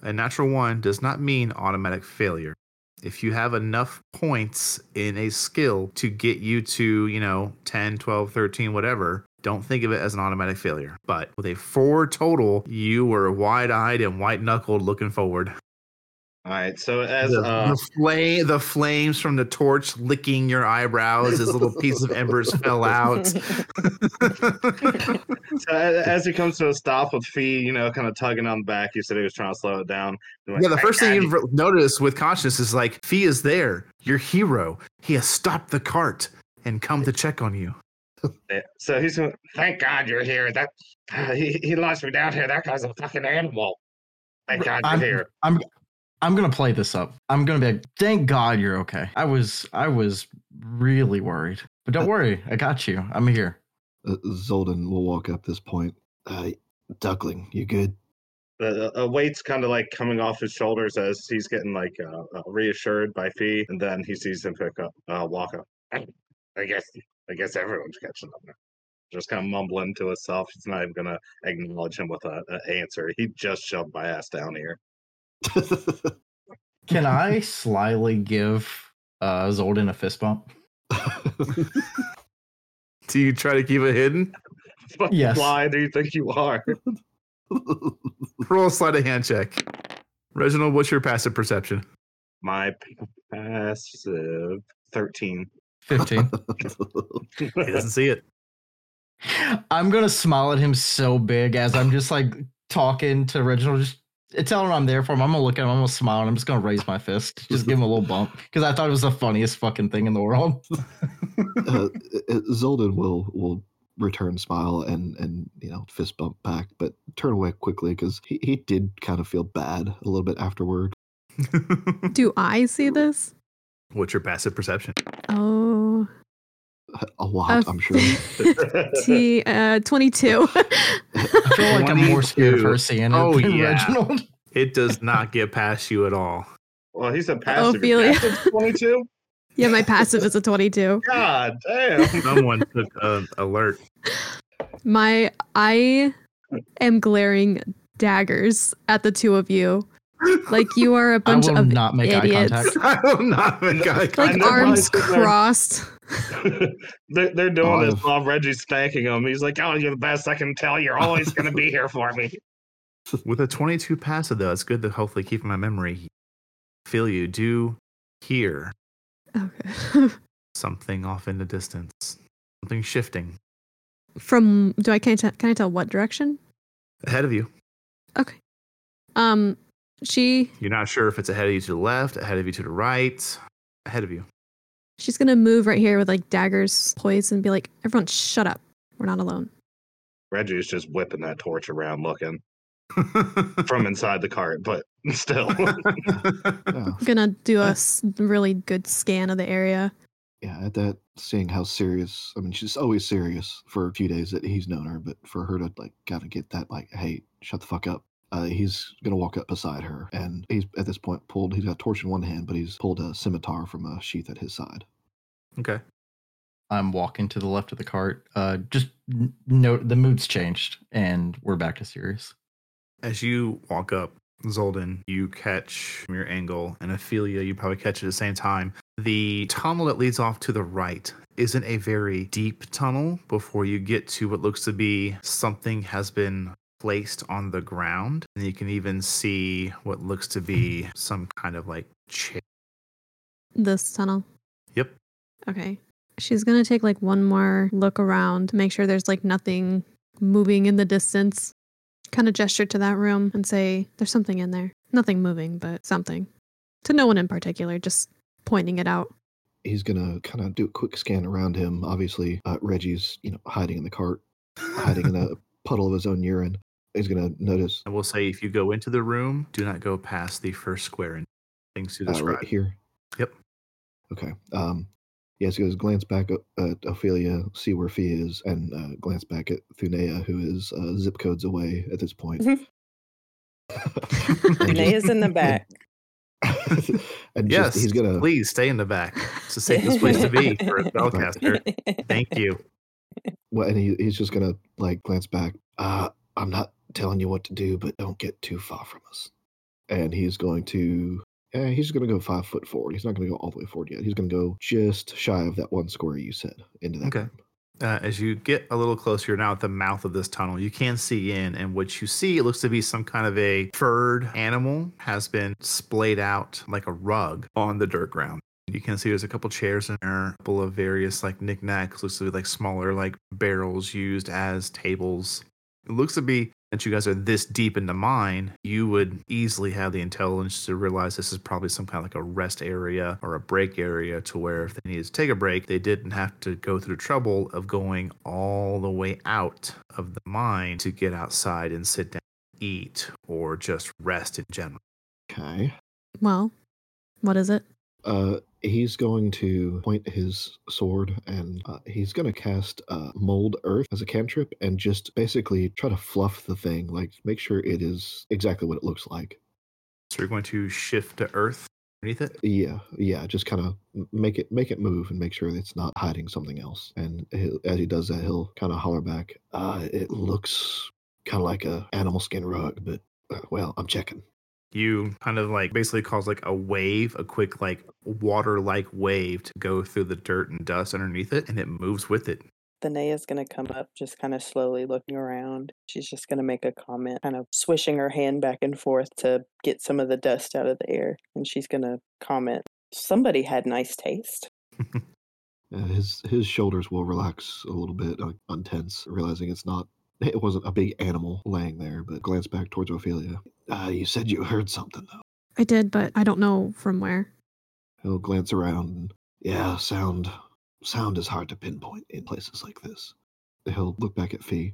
a natural 1 does not mean automatic failure. If you have enough points in a skill to get you to, you know, 10, 12, 13, whatever, don't think of it as an automatic failure. But with a 4 total, you were wide-eyed and white-knuckled looking forward. All right, so as the, uh, the flame, the flames from the torch licking your eyebrows as little pieces of embers fell out. so a- as he comes to a stop with Fee, you know, kind of tugging on the back, he said he was trying to slow it down. He went, yeah, the first thing you re- notice with consciousness is like Fee is there, your hero. He has stopped the cart and come to check on you. Yeah, So he's thank God you're here. That he, he lost me down here. That guy's a fucking animal. Thank God you're I'm, here. I'm I'm gonna play this up. I'm gonna be like, thank God you're okay. I was I was really worried. But don't worry, I got you. I'm here. Uh, Zoldin will walk up this point. Uh, Duckling, you good? The a weight's kind of like coming off his shoulders as he's getting like uh, uh, reassured by Fee, and then he sees him pick up, uh, walk up. I guess I guess everyone's catching up now. Just kind of mumbling to himself. He's not even gonna acknowledge him with a, a answer. He just shoved my ass down here. Can I slyly give uh Zoldin a fist bump? Do you try to keep it hidden? Yes. Why do you think you are? Roll a sleight of hand check. Reginald, what's your passive perception? My passive thirteen. 15. He doesn't see it. I'm gonna smile at him so big as I'm just like talking to Reginald, just telling him I'm there for him. I'm gonna look at him, I'm gonna smile, and I'm just gonna raise my fist, just give him a little bump because I thought it was the funniest fucking thing in the world. uh, uh, Zoldin will will return smile and and you know fist bump back, but turn away quickly because he, he did kind of feel bad a little bit afterward. Do I see this? what's your passive perception? Oh, A lot, Uh, I'm sure. T uh, 22. I feel like I'm more scared of her seeing it Oh, than yeah. Reginald. It does not get past you at all. well, he's a passive. Ophelia. Twenty-two. yeah, my passive is a 22. God damn. Someone took an alert. My I am glaring daggers at the two of you. Like you are a bunch will of not make idiots. eye contact. I will not make eye like contact. know arms why I crossed. They're, they're doing Oh, this I've- while Reggie's spanking him. He's like, "Oh, you're the best. I can tell. You're always going to be here for me." With a 22 passive, though, it's good to hopefully keep in my memory. Feel you do hear Okay. something off in the distance, something shifting From do I can I tell, can I tell what direction? ahead of you. Okay. Um, she You're not sure if it's ahead of you to the left, ahead of you to the right, ahead of you. She's gonna move right here with like daggers poised and be like, "Everyone, shut up. We're not alone." Reggie's just whipping that torch around, looking from inside the cart, but still. yeah, gonna do a uh, s- really good scan of the area. yeah. At that, seeing how serious. I mean, she's always serious for a few days that he's known her, but for her to like kind of get that, like, hey, shut the fuck up. Uh, he's gonna walk up beside her, and he's at this point pulled. He's got a torch in one hand, but he's pulled a scimitar from a sheath at his side. okay. I'm walking to the left of the cart. Uh, just n- note the mood's changed, and we're back to serious. As you walk up, Zoldin, you catch from your angle, and Ophelia, you probably catch at the same time. The tunnel that leads off to the right isn't a very deep tunnel before you get to what looks to be something has been placed on the ground. And you can even see what looks to be some kind of like chair. This tunnel. Yep. Okay. She's gonna take like one more look around, make sure there's like nothing moving in the distance. Kind of gesture to that room and say, "There's something in there. Nothing moving, but something." To no one in particular, just pointing it out. He's gonna kind of do a quick scan around him. Obviously, uh, Reggie's you know hiding in the cart, hiding in a puddle of his own urine. He's gonna notice I will say if you go into the room, do not go past the first square and things to uh, right here. Yep. Okay. Um, yes, he goes glance back at at Ophelia, see where Fee is, and uh, glance back at Thunea, who is uh, zip codes away at this point. Mhm. And Renee's in the back. and Yes, just, he's gonna please stay in the back. It's the safest place to be for a spellcaster. Thank you. well, and he, he's just gonna like glance back. Uh, I'm not telling you what to do, but don't get too far from us. And he's going to, eh, he's gonna go five foot forward. He's not gonna go all the way forward yet. He's gonna go just shy of that one square you said into that Okay. Uh, as you get a little closer, you're now at the mouth of this tunnel. You can see in, and what you see, it looks to be some kind of a furred animal has been splayed out like a rug on the dirt ground. You can see there's a couple chairs in there, a couple of various like knickknacks, looks to be like smaller like barrels used as tables. It looks to be that you guys are this deep in the mine, you would easily have the intelligence to realize this is probably some kind of like a rest area or a break area to where if they needed to take a break, they didn't have to go through the trouble of going all the way out of the mine to get outside and sit down, eat, or just rest in general. Okay. Well, what is it? Uh, he's going to point his sword and uh, he's going to cast uh, mold earth as a cantrip and just basically try to fluff the thing, like make sure it is exactly what it looks like. So you're going to shift to earth underneath it. Yeah, yeah, just kind of make it make it move and make sure that it's not hiding something else. And as he does that, he'll kind of holler back. Uh, it looks kind of like a animal skin rug, but uh, well, I'm checking. You kind of like basically cause like a wave, a quick like water like wave to go through the dirt and dust underneath it, and it moves with it. Thunea's gonna come up, just kind of slowly looking around. She's just gonna make a comment, kind of swishing her hand back and forth to get some of the dust out of the air. And she's gonna comment, "Somebody had nice taste." His his shoulders will relax a little bit, uh, untense, realizing it's not. It wasn't a big animal laying there, but glance back towards Ophelia. Uh, you said you heard something, though. I did, but I don't know from where. He'll glance around. Yeah, sound sound is hard to pinpoint in places like this. He'll look back at Fee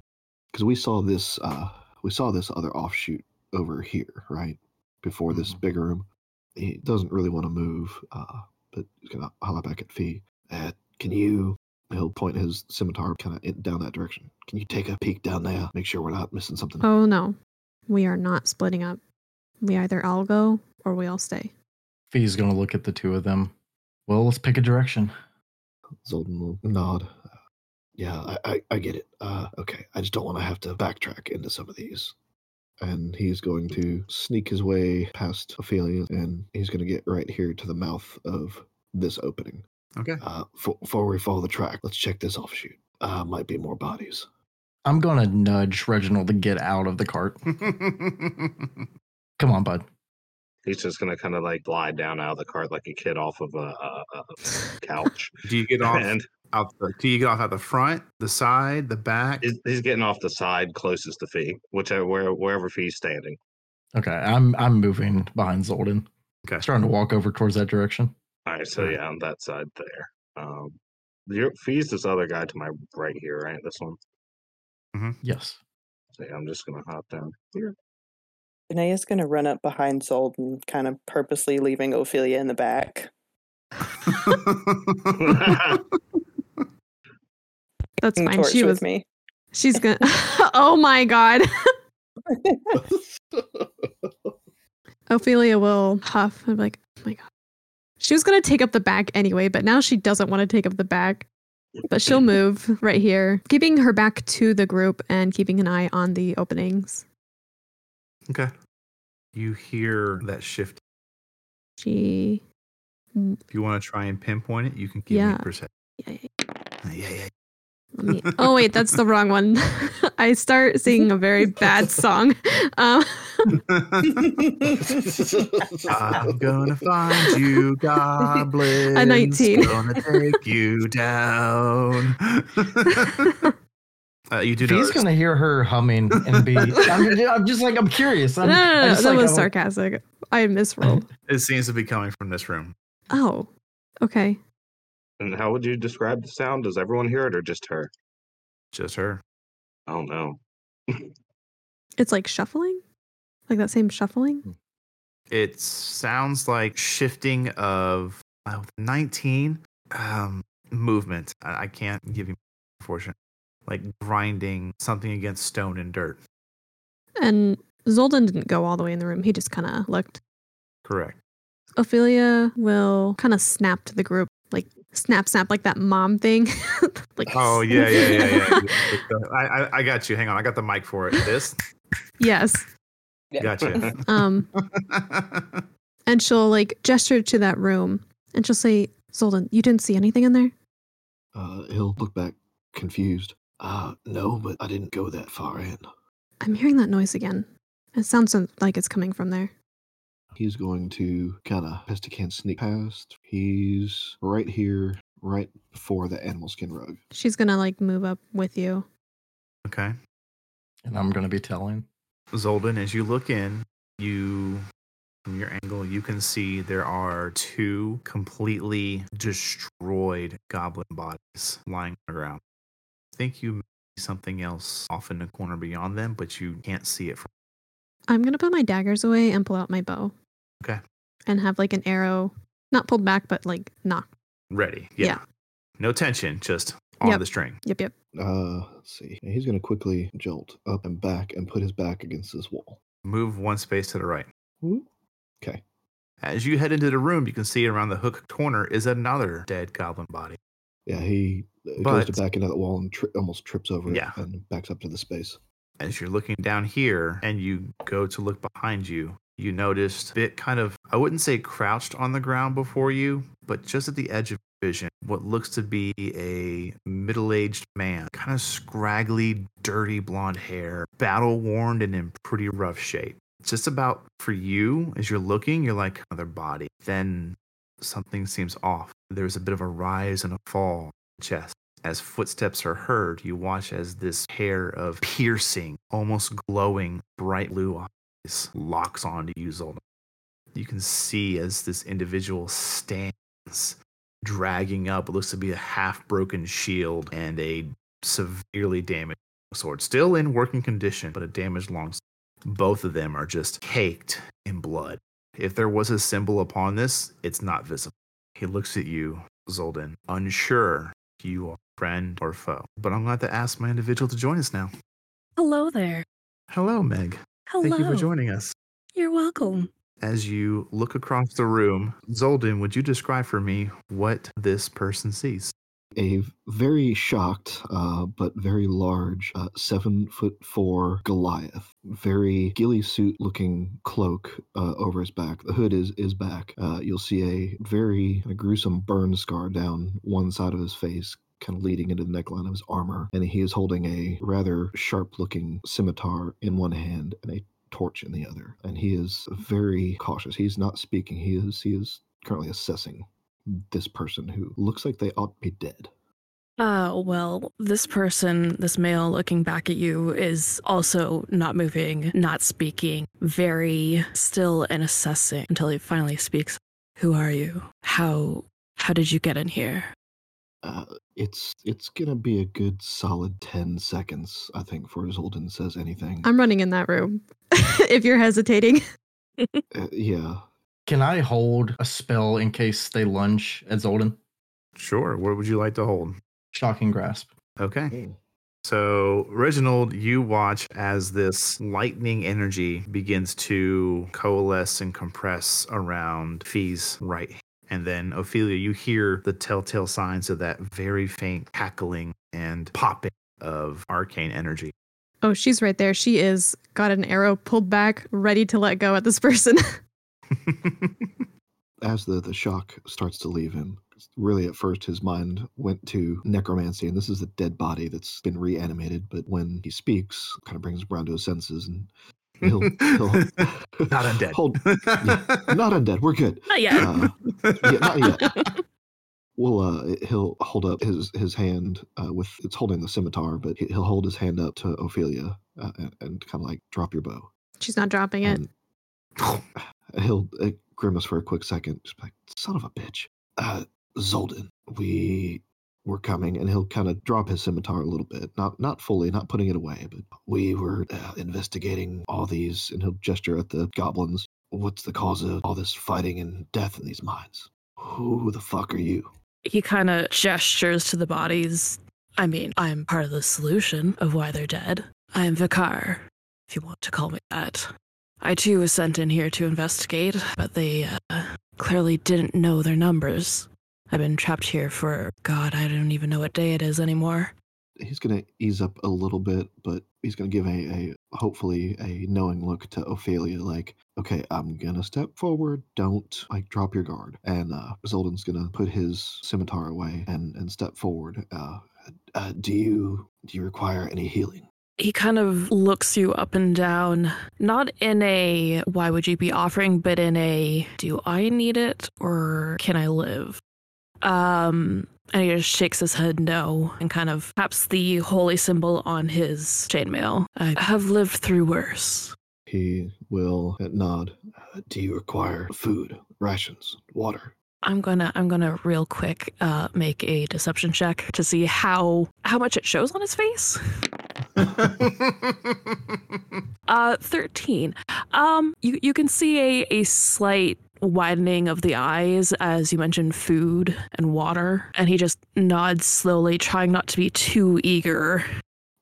because we saw this. Uh, we saw this other offshoot over here, right before this Mhm. big room. He doesn't really want to move, uh, but he's gonna holler back at Fee. Uh, can you? He'll point his scimitar kind of down that direction. Can you take a peek down there? Make sure we're not missing something. Oh no, we are not splitting up. We either all go or we all stay. Fee's gonna look at the two of them. Well, let's pick a direction. Zoldin will nod. Yeah, I, I, I get it. Uh, okay, I just don't want to have to backtrack into some of these. And he's going to sneak his way past Ophelia, and he's going to get right here to the mouth of this opening. Okay. Uh, f- before we follow the track, let's check this offshoot. Uh, might be more bodies. I'm gonna nudge Reginald to get out of the cart. Come on, bud. He's just gonna kind of like glide down out of the cart like a kid off of a, a, a couch. do you get off and out the, do you get off at the front, the side, the back? he's, he's getting off the side closest to Fee, whichever where, wherever Fee's standing. Okay, I'm I'm moving behind Zoldin. Okay. Starting to walk over towards that direction. All right, so yeah, on that side there. Um, your Fee's this other guy to my right here, right? This one. Yes. So yeah, I'm just gonna hop down here. Thunea's gonna run up behind Zoldin, kind of purposely leaving Ophelia in the back. That's and fine. She was. me. She's gonna. oh my god. Ophelia will huff and be like, "Oh my god." She was gonna take up the back anyway, but now she doesn't want to take up the back. But she'll move right here, keeping her back to the group and keeping an eye on the openings. okay. You hear that shift. She. If you want to try and pinpoint it, you can give Yeah. me perception. Yeah, Yeah, yeah. Let me. Oh wait, that's the wrong one. I start singing a very bad song. Um, I'm gonna find you, goblins. 19. Gonna take you down. uh, you do Fee's notice. gonna hear her humming and be. I'm, I'm just like I'm curious. I'm, no, I no, no, just that like, was I'm- sarcastic. I misrolled. It seems to be coming from this room. Oh, okay. And how would you describe the sound? Does everyone hear it or just her? Just her. I don't know. It's like shuffling? Like that same shuffling? It sounds like shifting of uh, 19 um, movement. I, I can't give you unfortunate. Like grinding something against stone and dirt. And Zoldin didn't go all the way in the room. He just kind of looked. Correct. Ophelia will kind of snap to the group, like snap, snap, like that mom thing. like, Oh yeah, yeah, yeah, yeah. I, I I got you. Hang on, I got the mic for it. This. yes. Yeah. Gotcha. Um, and she'll like gesture to that room, and she'll say, "Zoldin, you didn't see anything in there." Uh, he'll look back confused. Uh, no, but I didn't go that far in. I'm hearing that noise again. It sounds like it's coming from there. He's going to kind of best he can sneak past. He's right here, right before the animal skin rug. She's gonna like move up with you. okay. And I'm gonna be telling. Zoldin, as you look in, you from your angle, you can see there are two completely destroyed goblin bodies lying on the ground. I think you may see something else off in the corner beyond them, but you can't see it from I'm gonna put my daggers away and pull out my bow. Okay. And have like an arrow, not pulled back, but like knocked. ready. Yeah. Yeah. No tension, just on Yep. the string. Yep, yep. Uh, let's see. He's going to quickly jolt up and back and put his back against this wall. Move one space to the right. Okay. As you head into the room, you can see around the hook corner is another dead goblin body. Yeah, he uh, goes to back into that wall and tri- almost trips over Yeah. it and backs up to the space. as you're looking down here and you go to look behind you, you noticed bit kind of, I wouldn't say crouched on the ground before you, but just at the edge of vision, what looks to be a middle aged man, kind of scraggly, dirty blonde hair, battle worn and in pretty rough shape. Just about for you, as you're looking, you're like, oh, another body. Then something seems off. There's a bit of a rise and a fall in the chest. As footsteps are heard, you watch as this pair of piercing, almost glowing, bright blue locks onto you, Zoldin. You can see as this individual stands, dragging up what looks to be a half broken shield and a severely damaged sword. Still in working condition, but a damaged long sword. Both of them are just caked in blood. If there was a symbol upon this, it's not visible. He looks at you, Zoldin, unsure if you are friend or foe. But I'm going to have to ask my individual to join us now. Hello there. Hello, Meg. Hello. Thank you for joining us. You're welcome. As you look across the room, Zoldin, would you describe for me what this person sees? A very shocked, uh, but very large, uh, seven foot four Goliath. Very ghillie suit looking cloak uh, over his back. The hood is is back. Uh, you'll see a very gruesome burn scar down one side of his face, kind of leading into the neckline of his armor. And he is holding a rather sharp looking scimitar in one hand and a torch in the other. And he is very cautious. He's not speaking. He is he is currently assessing this person who looks like they ought to be dead. Uh, well, this person, this male looking back at you, is also not moving, not speaking, very still and assessing until he finally speaks. Who are you? How how did you get in here? Uh, it's it's gonna be a good solid ten seconds, I think, before Zoldin says anything. I'm running in that room. if you're hesitating. Uh, yeah, Can I hold a spell in case they lunge at Zoldin? Sure. What would you like to hold? Shocking grasp. Okay. So, Reginald, you watch as this lightning energy begins to coalesce and compress around Fee's right. Hand. And then, Ophelia, you hear the telltale signs of that very faint cackling and popping of arcane energy. Oh, she's right there. She is got an arrow pulled back, ready to let go at this person. as the the shock starts to leave him, really at first his mind went to necromancy, and this is a dead body that's been reanimated. But when he speaks, kind of brings him around to his senses, and he'll, he'll Not undead. Hold, yeah, not undead. We're good. Not yet. Uh, yeah, not yet. Well, uh, he'll hold up his his hand uh, with it's holding the scimitar, but he- he'll hold his hand up to Ophelia uh, and, and kind of like drop your bow. she's not dropping it. He'll uh, grimace for a quick second, just like son of a bitch. Uh, Zoldin, we were coming, and he'll kind of drop his scimitar a little bit, not not fully, not putting it away, but we were uh, investigating all these, and he'll gesture at the goblins. What's the cause of all this fighting and death in these mines? Who the fuck are you? He kind of gestures to the bodies. I mean, I'm part of the solution of why they're dead. I am Vikar, if you want to call me that. I too was sent in here to investigate, but they uh, clearly didn't know their numbers. I've been trapped here for, God, I don't even know what day it is anymore. He's gonna ease up a little bit, but he's gonna give a, a hopefully a knowing look to Ophelia, like, okay, I'm gonna step forward. Don't like drop your guard. And uh, Zoldin's gonna put his scimitar away and and step forward. Uh, uh, do you do you require any healing? He kind of looks you up and down, not in a why would you be offering, but in a do I need it or can I live? Um, and he just shakes his head no and kind of taps the holy symbol on his chainmail. I have lived through worse. He will nod. Uh, do you require food, rations, water? I'm gonna I'm gonna real quick uh, make a deception check to see how how much it shows on his face. Uh, thirteen. Um, you you can see a a slight widening of the eyes as you mentioned food and water, and he just nods slowly, trying not to be too eager.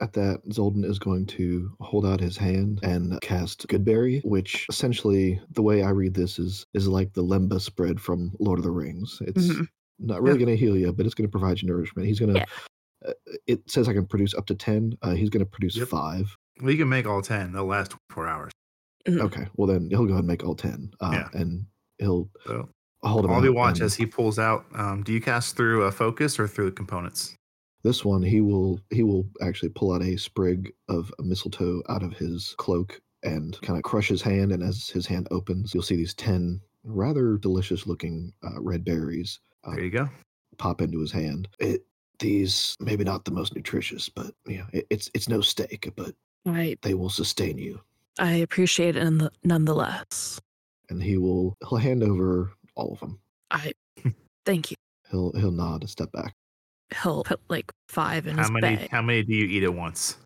At that, Zoldin is going to hold out his hand and cast Goodberry, which essentially, the way I read this is is like the lembas bread from Lord of the Rings. It's Mhm. not really Yeah. going to heal you, but it's going to provide you nourishment. He's going to. Yeah. Uh, it says I can produce up to ten. Uh, he's going to produce Yep. five. we can make all ten. They'll last four hours. Mhm. Okay, well then he'll go ahead and make all ten, uh, Yeah. and he'll So hold him all you out, watch as he pulls out. Um, do you cast through a focus or through the components? This one, he will he will actually pull out a sprig of mistletoe out of his cloak and kind of crush his hand. And as his hand opens, you'll see these ten rather delicious looking uh, red berries uh, There you go. pop into his hand. It these maybe not the most nutritious, but yeah, it, it's it's no steak, but I they will sustain you. I appreciate it nonetheless. And he will he'll hand over all of them. I thank you. He'll he'll nod and step back. He'll put like five in How his many? bag. How many do you eat at once?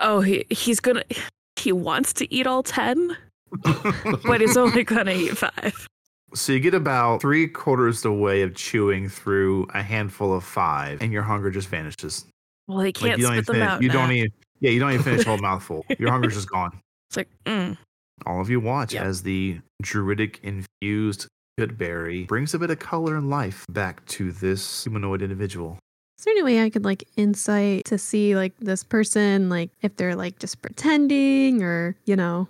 Oh, he he's gonna he wants to eat all ten, but he's only gonna eat five. So you get about three quarters the way of chewing through a handful of five, and your hunger just vanishes. Well, he can't you spit them finish, out. you now. don't even yeah you don't even finish a whole mouthful. Your hunger's just gone. It's like, mm, All of you watch Yep. as the druidic infused goodberry brings a bit of color and life back to this humanoid individual. Is there any way I could like insight to see like this person, like if they're like just pretending or, you know,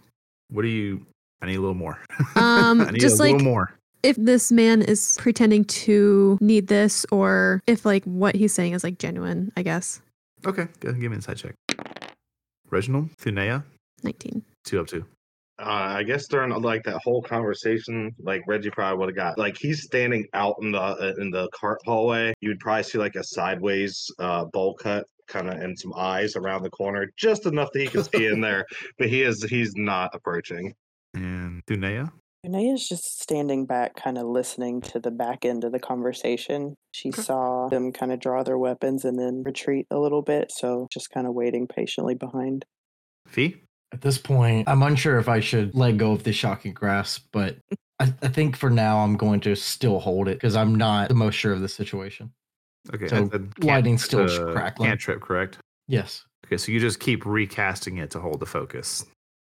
What do you? I need a little more. Um, I need just a little like- more. if this man is pretending to need this or if like what he's saying is like genuine, I guess. Okay, go ahead and give me an insight check. Reginald, Thunea, 19. two up two. Uh, I guess during like that whole conversation, like Reggie probably would have got like he's standing out in the uh, in the cart hallway. You'd probably see like a sideways uh, bowl cut, kind of, and some eyes around the corner, just enough that he can see in there. But he is he's not approaching. And Thunea, Renee's just standing back, kind of listening to the back end of the conversation. She Okay. saw them kind of draw their weapons and then retreat a little bit, so just kind of waiting patiently behind. Fee. At this point, I'm unsure if I should let go of the shocking grasp, but I, I think for now I'm going to still hold it because I'm not the most sure of the situation. Okay, So, and then lightning's still it's a crackling. Cantrip, correct? Yes. Okay, so you just keep recasting it to hold the focus.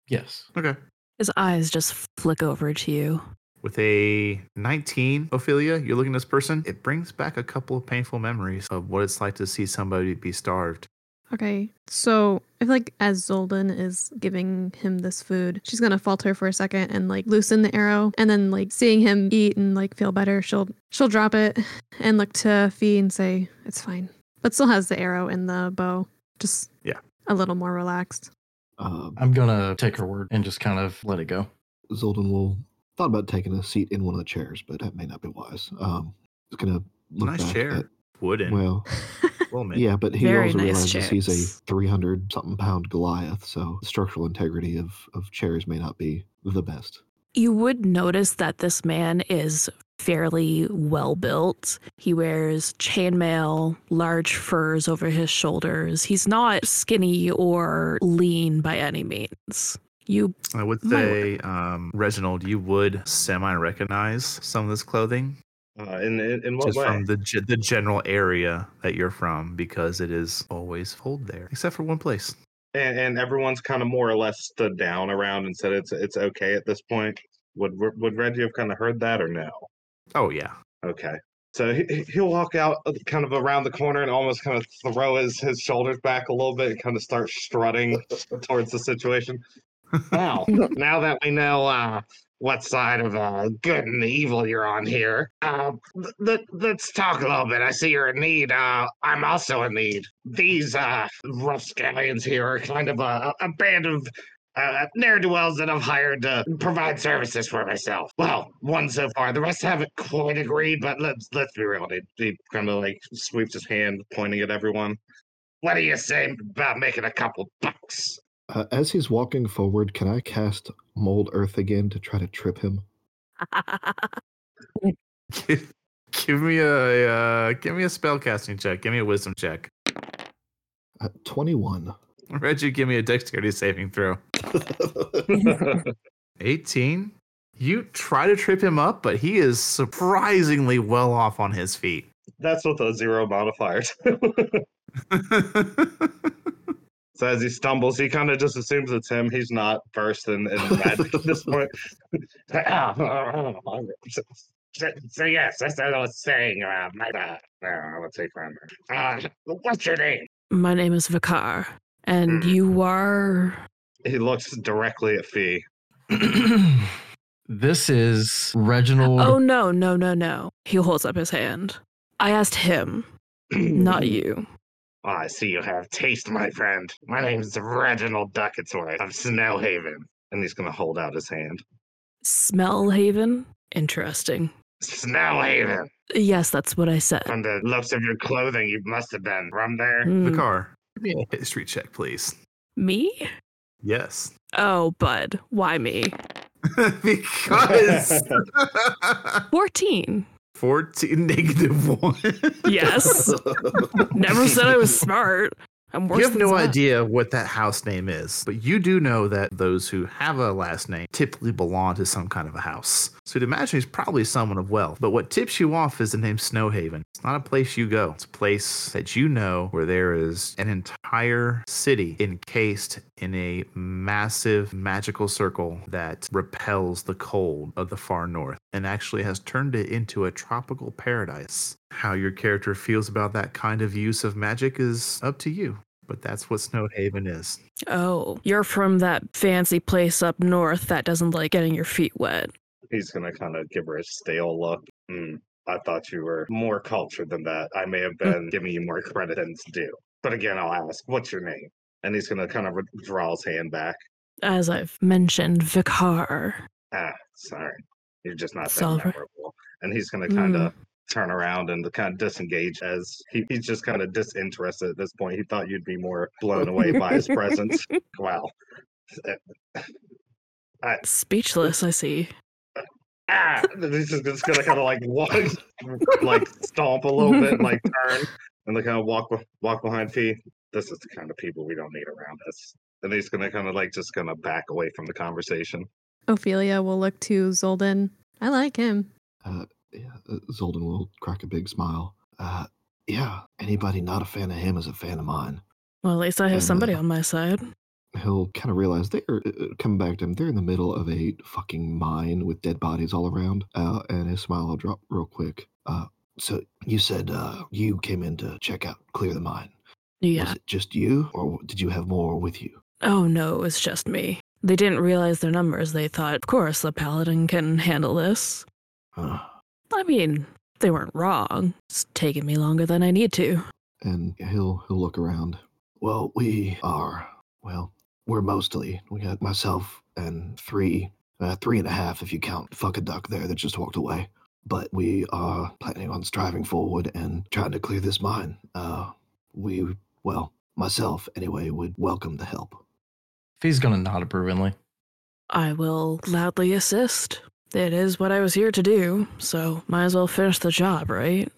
Yes. Okay. his eyes just flick over to you. With a 19, Ophelia, you're looking at this person. It brings back a couple of painful memories of what it's like to see somebody be starved. Okay. So I feel like as Zoldin is giving him this food, she's gonna falter for a second and like loosen the arrow and then like seeing him eat and like feel better, she'll she'll drop it and look to Fee and say, It's fine. But still has the arrow and the bow. Just Yeah. a little more relaxed. Um, I'm going to take her word and just kind of let it go. Zoldin will thought about taking a seat in one of the chairs, but that may not be wise. Um, he's gonna look nice back chair. at- Wooden. well, well made. yeah, but he Very also nice realizes he's a 300 something pound Goliath, so the structural integrity of, of chairs may not be the best. You would notice that this man is fairly well built. He wears chainmail, large furs over his shoulders. He's not skinny or lean by any means. You I would say, um, Reginald, you would semi recognize some of this clothing Uh, in, in in what just way? from the ge- the general area that you're from because it is always cold there, except for one place. and, and everyone's kind of more or less stood down around and said it's it's okay at this point. Would would Reggie have kind of heard that or no? Oh yeah, Okay. So he, he- he'll walk out uh, kind of around the corner and almost kind of throw his, his shoulders back a little bit and kind of start strutting towards the situation. Now, now that we know uh, what side of uh, good and evil you're on here, uh, th- let's talk a little bit. I see you're in need. Uh, I'm also in need. These uh, scallions here are kind of a, a band of uh, ne'er do wells that I've hired to provide services for myself. Well, one so far. The rest haven't quite agreed, but let's let's be real. He, he kind of like sweeps his hand, pointing at everyone. What do you say about making a couple bucks? Uh, as he's walking forward, can I cast Mold Earth again to try to trip him? give, give me a uh, give me a spell casting check. Give me a wisdom check. Uh, 21. Reggie, give me a dexterity saving throw. 18. You try to trip him up, but he is surprisingly well off on his feet. That's with a zero modifier. So as he stumbles, he kind of just assumes it's him. He's not versed in, in magic at this point. so, so yes, that's what I was saying. Uh, my, uh, I would say friend. Uh, what's your name? My name is Vikar, and Hmm. you are. He looks directly at Fee. this is Reginald. Oh, no, no, no, no. He holds up his hand. I asked him, not you. Oh, I see you have taste, my friend. My name's Reginald Ducketsworth of Snowhaven. And he's going to hold out his hand. Smellhaven? Interesting. Snowhaven. Yes, that's what I said. From the looks of your clothing, you must have been from there. Mm, The car. Give me a history check, please. me? Yes. Oh, Bud. Why me? because 14. 14 negative one. Yes. Never said I was smart. I'm worse You have no that. idea what that house name is, but you do know that those who have a last name typically belong to some kind of a house. So you'd imagine he's probably someone of wealth. But what tips you off is the name Snowhaven. It's not a place you go, it's a place that you know where there is an entire city encased in a massive magical circle that repels the cold of the far north and actually has turned it into a tropical paradise. How your character feels about that kind of use of magic is up to you. But that's what Snowhaven is. Oh, you're from that fancy place up north that doesn't like getting your feet wet. He's going to kind of give her a stale look. Hmm. I thought you were more cultured than that. I may have been giving you more credit than it's due. But again, I'll ask, what's your name? And he's going to kind of draw his hand back. As I've mentioned, Vikar. Ah, sorry. You're just not that memorable. And he's going to kind Mm. of turn around and kind of disengage as he, he's just kind of disinterested at this point. He thought you'd be more blown away by his presence. Wow. Speechless, I see. ah, he's just, just gonna kind of like walk, like stomp a little bit, and like turn, and like kind of walk walk behind Fee. This is the kind of people we don't need around us. And he's gonna kind of like just gonna back away from the conversation. Ophelia will look to Zoldin. I like him. Uh, yeah, uh, Zoldin will crack a big smile. Uh, yeah, anybody not a fan of him is a fan of mine. Well, at least I have And, somebody uh, on my side. He'll kind of realize they're uh, uh, coming back to him. They're in the middle of a fucking mine with dead bodies all around. Uh, and his smile will drop real quick. Uh, so you said uh, you came in to check out, clear the mine. Yeah. Was it just you, or did you have more with you? Oh no, it's just me. They didn't realize their numbers. They thought, of course, the paladin can handle this. Uh, I mean, they weren't wrong. It's taking me longer than I need to. and he'll he'll look around. Well, we are. Well, we're mostly. We got myself and three, uh, three and a half if you count fuck a duck there that just walked away. But we are planning on striving forward and trying to clear this mine. Uh, we, well, myself anyway, would welcome the help. Fee's gonna nod approvingly. I will gladly assist. It is what I was here to do, so might as well finish the job, right?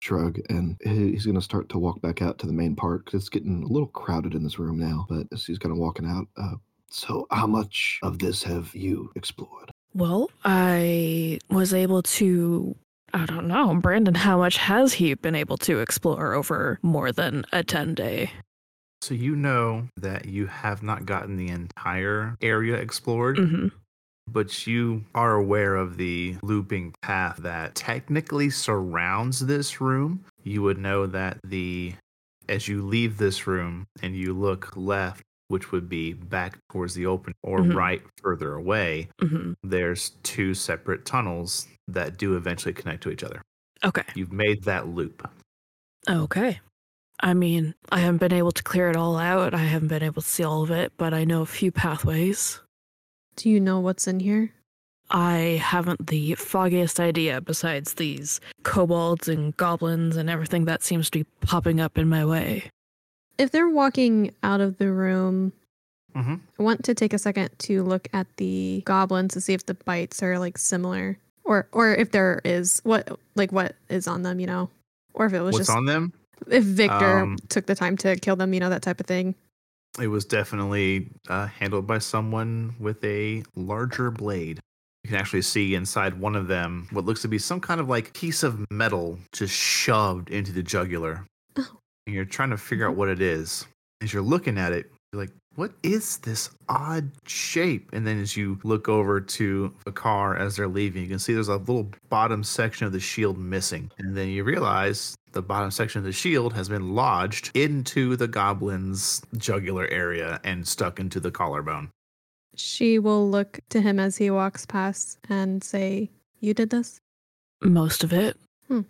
Shrug, and he's going to start to walk back out to the main part because it's getting a little crowded in this room now. But as he's kind of walking out, uh, so how much of this have you explored? Well, I was able to. I don't know, Brandon, how much has he been able to explore over more than a 10 day? So you know that you have not gotten the entire area explored, hmm but you are aware of the looping path that technically surrounds this room. You would know that the as you leave this room and you look left, which would be back towards the open, or Mhm. right further away, hmm there's two separate tunnels that do eventually connect to each other. Okay. You've made that loop. Okay. I mean, I haven't been able to clear it all out. I haven't been able to see all of it, but I know a few pathways. Do you know what's in here? I haven't the foggiest idea besides these kobolds and goblins and everything that seems to be popping up in my way. If they're walking out of the room, Mm-hmm. I want to take a second to look at the goblins to see if the bites are like similar, or or if there is what like what is on them, you know, or if it was What's just on them? if Victor Um, took the time to kill them, you know, that type of thing. It was definitely uh, handled by someone with a larger blade. You can actually see inside one of them what looks to be some kind of like piece of metal just shoved into the jugular. Oh. And you're trying to figure out what it is. As you're looking at it, you're like, what is this odd shape? And then as you look over to the car as they're leaving, you can see there's a little bottom section of the shield missing. And then you realize the bottom section of the shield has been lodged into the goblin's jugular area and stuck into the collarbone. She will look to him as he walks past and say, "You did this. Most of it. Hmm.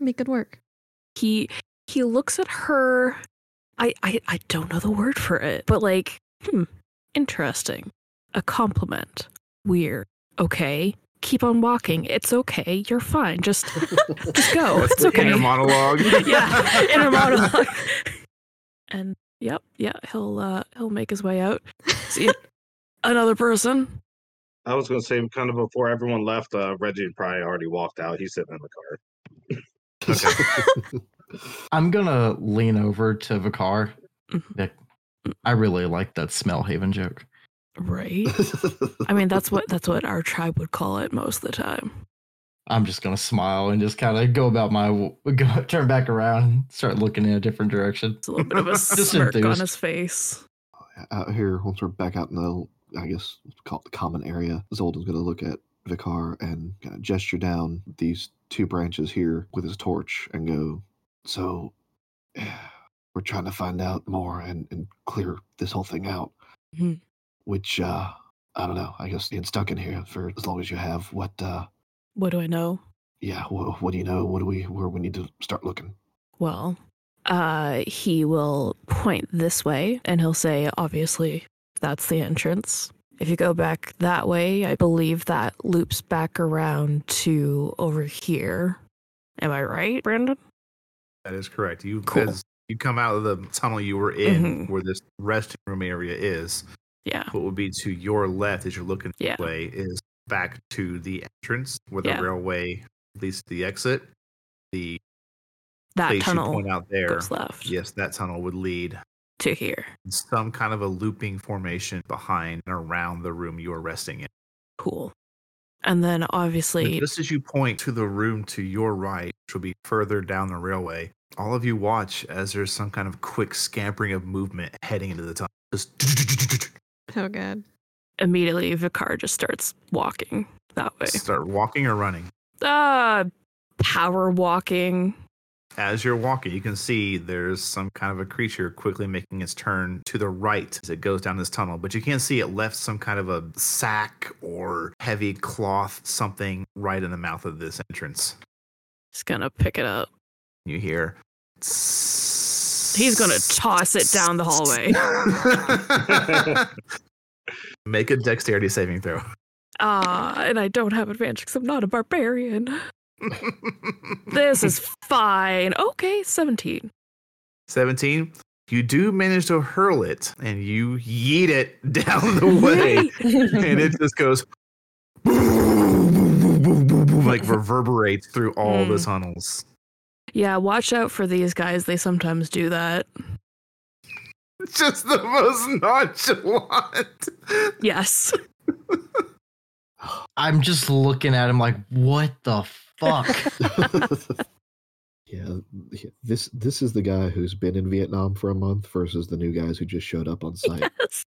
Make good work." He he looks at her. I I, I don't know the word for it, but like, hmm, interesting. A compliment. Weird. Okay. Keep on walking. It's okay. You're fine. Just just go. That's it's the okay. inner monologue. yeah, inner monologue. and yep, yeah, he'll uh he'll make his way out. See another person. I was going to say, kind of before everyone left, uh, Reggie probably already walked out. He's sitting in the car. I'm gonna lean over to Vikar. Mhm. I really like that smell haven joke. Right. I mean, that's what that's what our tribe would call it most of the time. I'm just gonna smile and just kind of go about my go, turn back around start looking in a different direction. It's a little bit of a Just smirk on his face. out here, once we're back out in the, I guess, let's call it the common area, Zoldin's going to look at Vikar and kind of gesture down these two branches here with his torch and go, So, we're trying to find out more and, and clear this whole thing out. Mhm. Which, uh, I don't know. I guess being stuck in here for as long as you have, what, uh, What do I know? yeah, what, what do you know? What do we, where we need to start looking? Well, uh, he will point this way and he'll say, obviously, that's the entrance. If you go back that way, I believe that loops back around to over here. Am I right, Brandon? That is correct. You Cool. as you come out of the tunnel you were in, Mhm. where this resting room area is. Yeah. What would be to your left as you're looking Yeah. this way is back to the entrance where the Yeah. railway leads to the exit. The That tunnel point out there, goes left yes, that tunnel would lead to here. some kind of a looping formation behind and around the room you are resting in. Cool. And then obviously, just as you point to the room to your right, which will be further down the railway, all of you watch as there's some kind of quick scampering of movement heading into the tunnel. Just Oh god. immediately Vikar just starts walking that way. start walking or running. Uh, power walking. As you're walking, you can see there's some kind of a creature quickly making its turn to the right as it goes down this tunnel, but you can't see it left some kind of a sack or heavy cloth, something right in the mouth of this entrance. He's gonna pick it up. You hear. He's gonna toss it down the hallway. Make a dexterity saving throw. Ah, and I don't have advantage because I'm not a barbarian. This is fine. Okay, 17. 17. You do manage to hurl it and you yeet it down the way. and it just goes like reverberates through all the Mm. tunnels. Yeah, watch out for these guys. They sometimes do that. Just the most nonchalant. Yes. I'm just looking at him like, what the fuck? yeah, yeah, this this is the guy who's been in Vietnam for a month versus the new guys who just showed up on site. yes.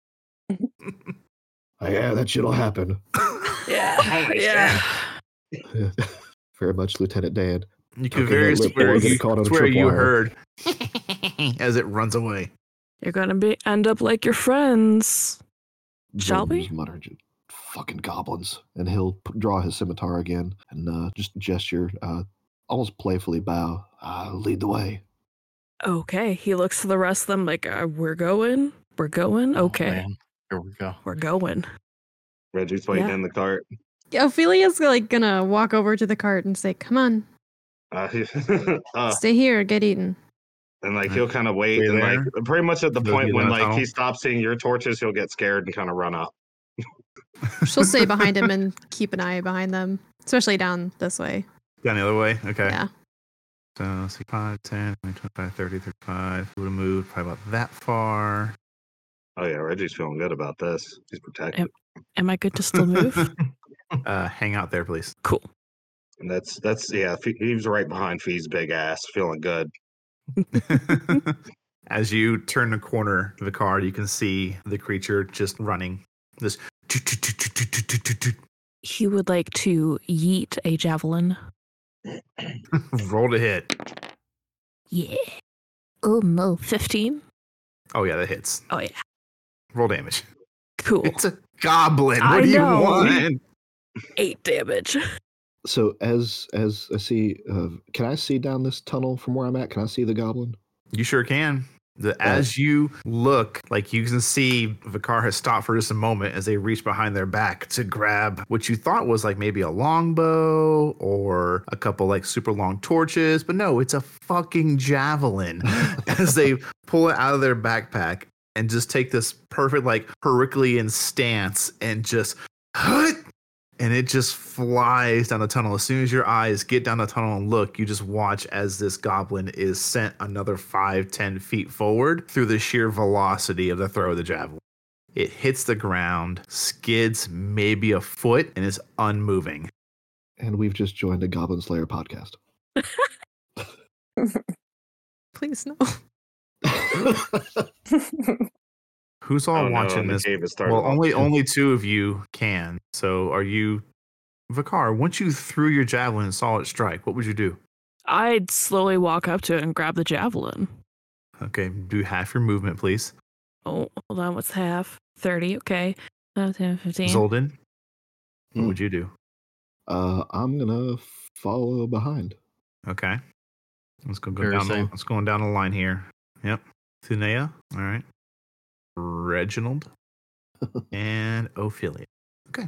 Oh, yeah, that shit'll happen. Yeah. Holy yeah. Very much, Lieutenant Dan. You can very that lip swear you, caught on a swear you tripwire. heard as it runs away. You're gonna be end up like your friends. Shall Jordan we? just mutter, "J- Fucking goblins, and he'll p- draw his scimitar again and uh, just gesture, uh, almost playfully bow. Uh, lead the way. Okay. He looks to the rest of them like, uh, we're going. We're going. Oh, Okay. man. Here we go. we're going. Reggie's waiting Yeah. in the cart. Ophelia's like gonna walk over to the cart and say, "Come on, Uh, uh, stay here, get eaten." and like he'll kind of wait, Stay and like pretty much at the They'll point when like tunnel. he stops seeing your torches, he'll get scared and kind of run up. She'll stay behind him and keep an eye behind them, especially down this way. Down the other way? Okay. Yeah. So let's see, 5, 10, 20, 25, 30, 35. Would have moved probably about that far. Oh yeah, Reggie's feeling good about this. He's protected, Am I good to still move? Uh, hang out there, please. cool. and that's that's yeah. Fe- He was right behind Fee's big ass, feeling good. As you turn the corner of the car, you can see the creature just running. This He would like to yeet a javelin. roll to hit. Yeah. Oh no. 15? Oh yeah, that hits. Oh yeah. Roll damage. Cool. It's a goblin. What I do you know. want? Eight damage. So as as I see, uh, can I see down this tunnel from where I'm at? Can I see the goblin? You sure can. The, as you look, like you can see Vikar has stopped for just a moment as they reach behind their back to grab what you thought was like maybe a longbow or a couple like super long torches, but no, it's a fucking javelin. as they pull it out of their backpack and just take this perfect like Herculean stance and just hut, and it just flies down the tunnel. As soon as your eyes get down the tunnel and look, you just watch as this goblin is sent another five, ten feet forward through the sheer velocity of the throw of the javelin. It hits the ground, skids maybe a foot, and is unmoving. And we've just joined a Goblin Slayer podcast. Please no. Who's all oh, watching and the this? cave has Well, only too. only two of you can. So, are you, Vikar? Once you threw your javelin and saw it strike, what would you do? I'd slowly walk up to it and grab the javelin. Okay, do half your movement, please. Oh, hold on. What's half? 30. Okay. Uh, 10, 15. Zoldin, what Hmm. would you do? uh, I'm gonna follow behind. Okay. Let's go, go Very down. The, let's go down the line here. Yep. Thunea. All right. Reginald and Ophelia. Okay.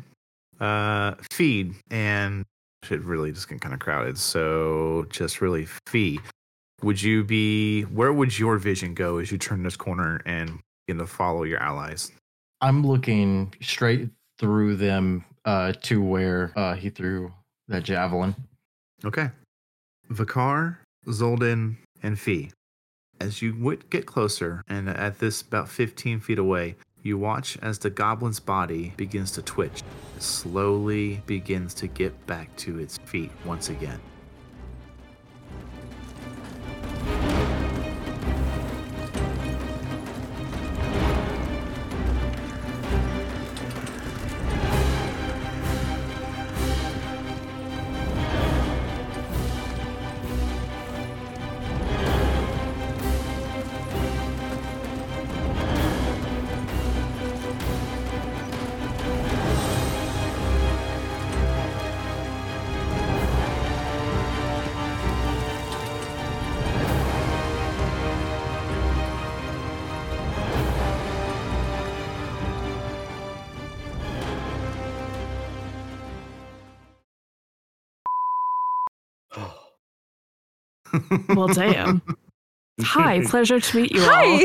Uh, feed and shit really just get kind of crowded. So just really fee. Would you be? Where would your vision go as you turn this corner and begin to follow your allies? I'm looking straight through them uh, to where uh, he threw that javelin. Okay. Vikar, Zoldin, and Fee. As you get closer, and at this about 15 feet away, you watch as the goblin's body begins to twitch. It slowly begins to get back to its feet once again. Well, damn. Hi, pleasure to meet you all. Hi.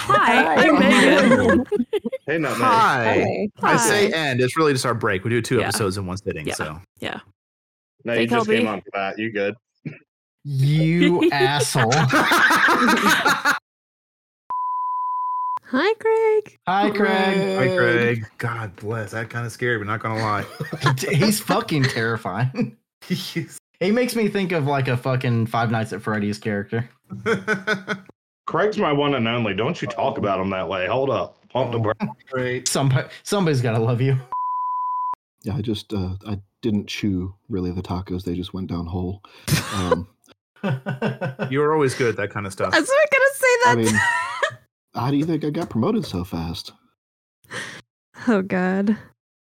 Hi, Hi. I'm Megan. Hey, not Hi. Hi. I say end. It's really just our break. We do two Yeah. episodes in one sitting. Yeah. So Yeah. No, Hey, you just came Kelby. on for that. You good? You asshole. Hi, Craig. Hi, Craig. Hi, Craig. God bless. That kind of scary, but not gonna lie. He's fucking terrifying. He makes me think of like a fucking Five Nights at Freddy's character. Craig's my one and only. Don't you talk about him that way. Hold up. Pump the brakes. Great. Somebody, somebody's got to love you. Yeah, I just uh, I didn't chew really the tacos; they just went down whole. Um, You're always good at that kind of stuff. I was not gonna say I that. mean, how do you think I got promoted so fast? oh God.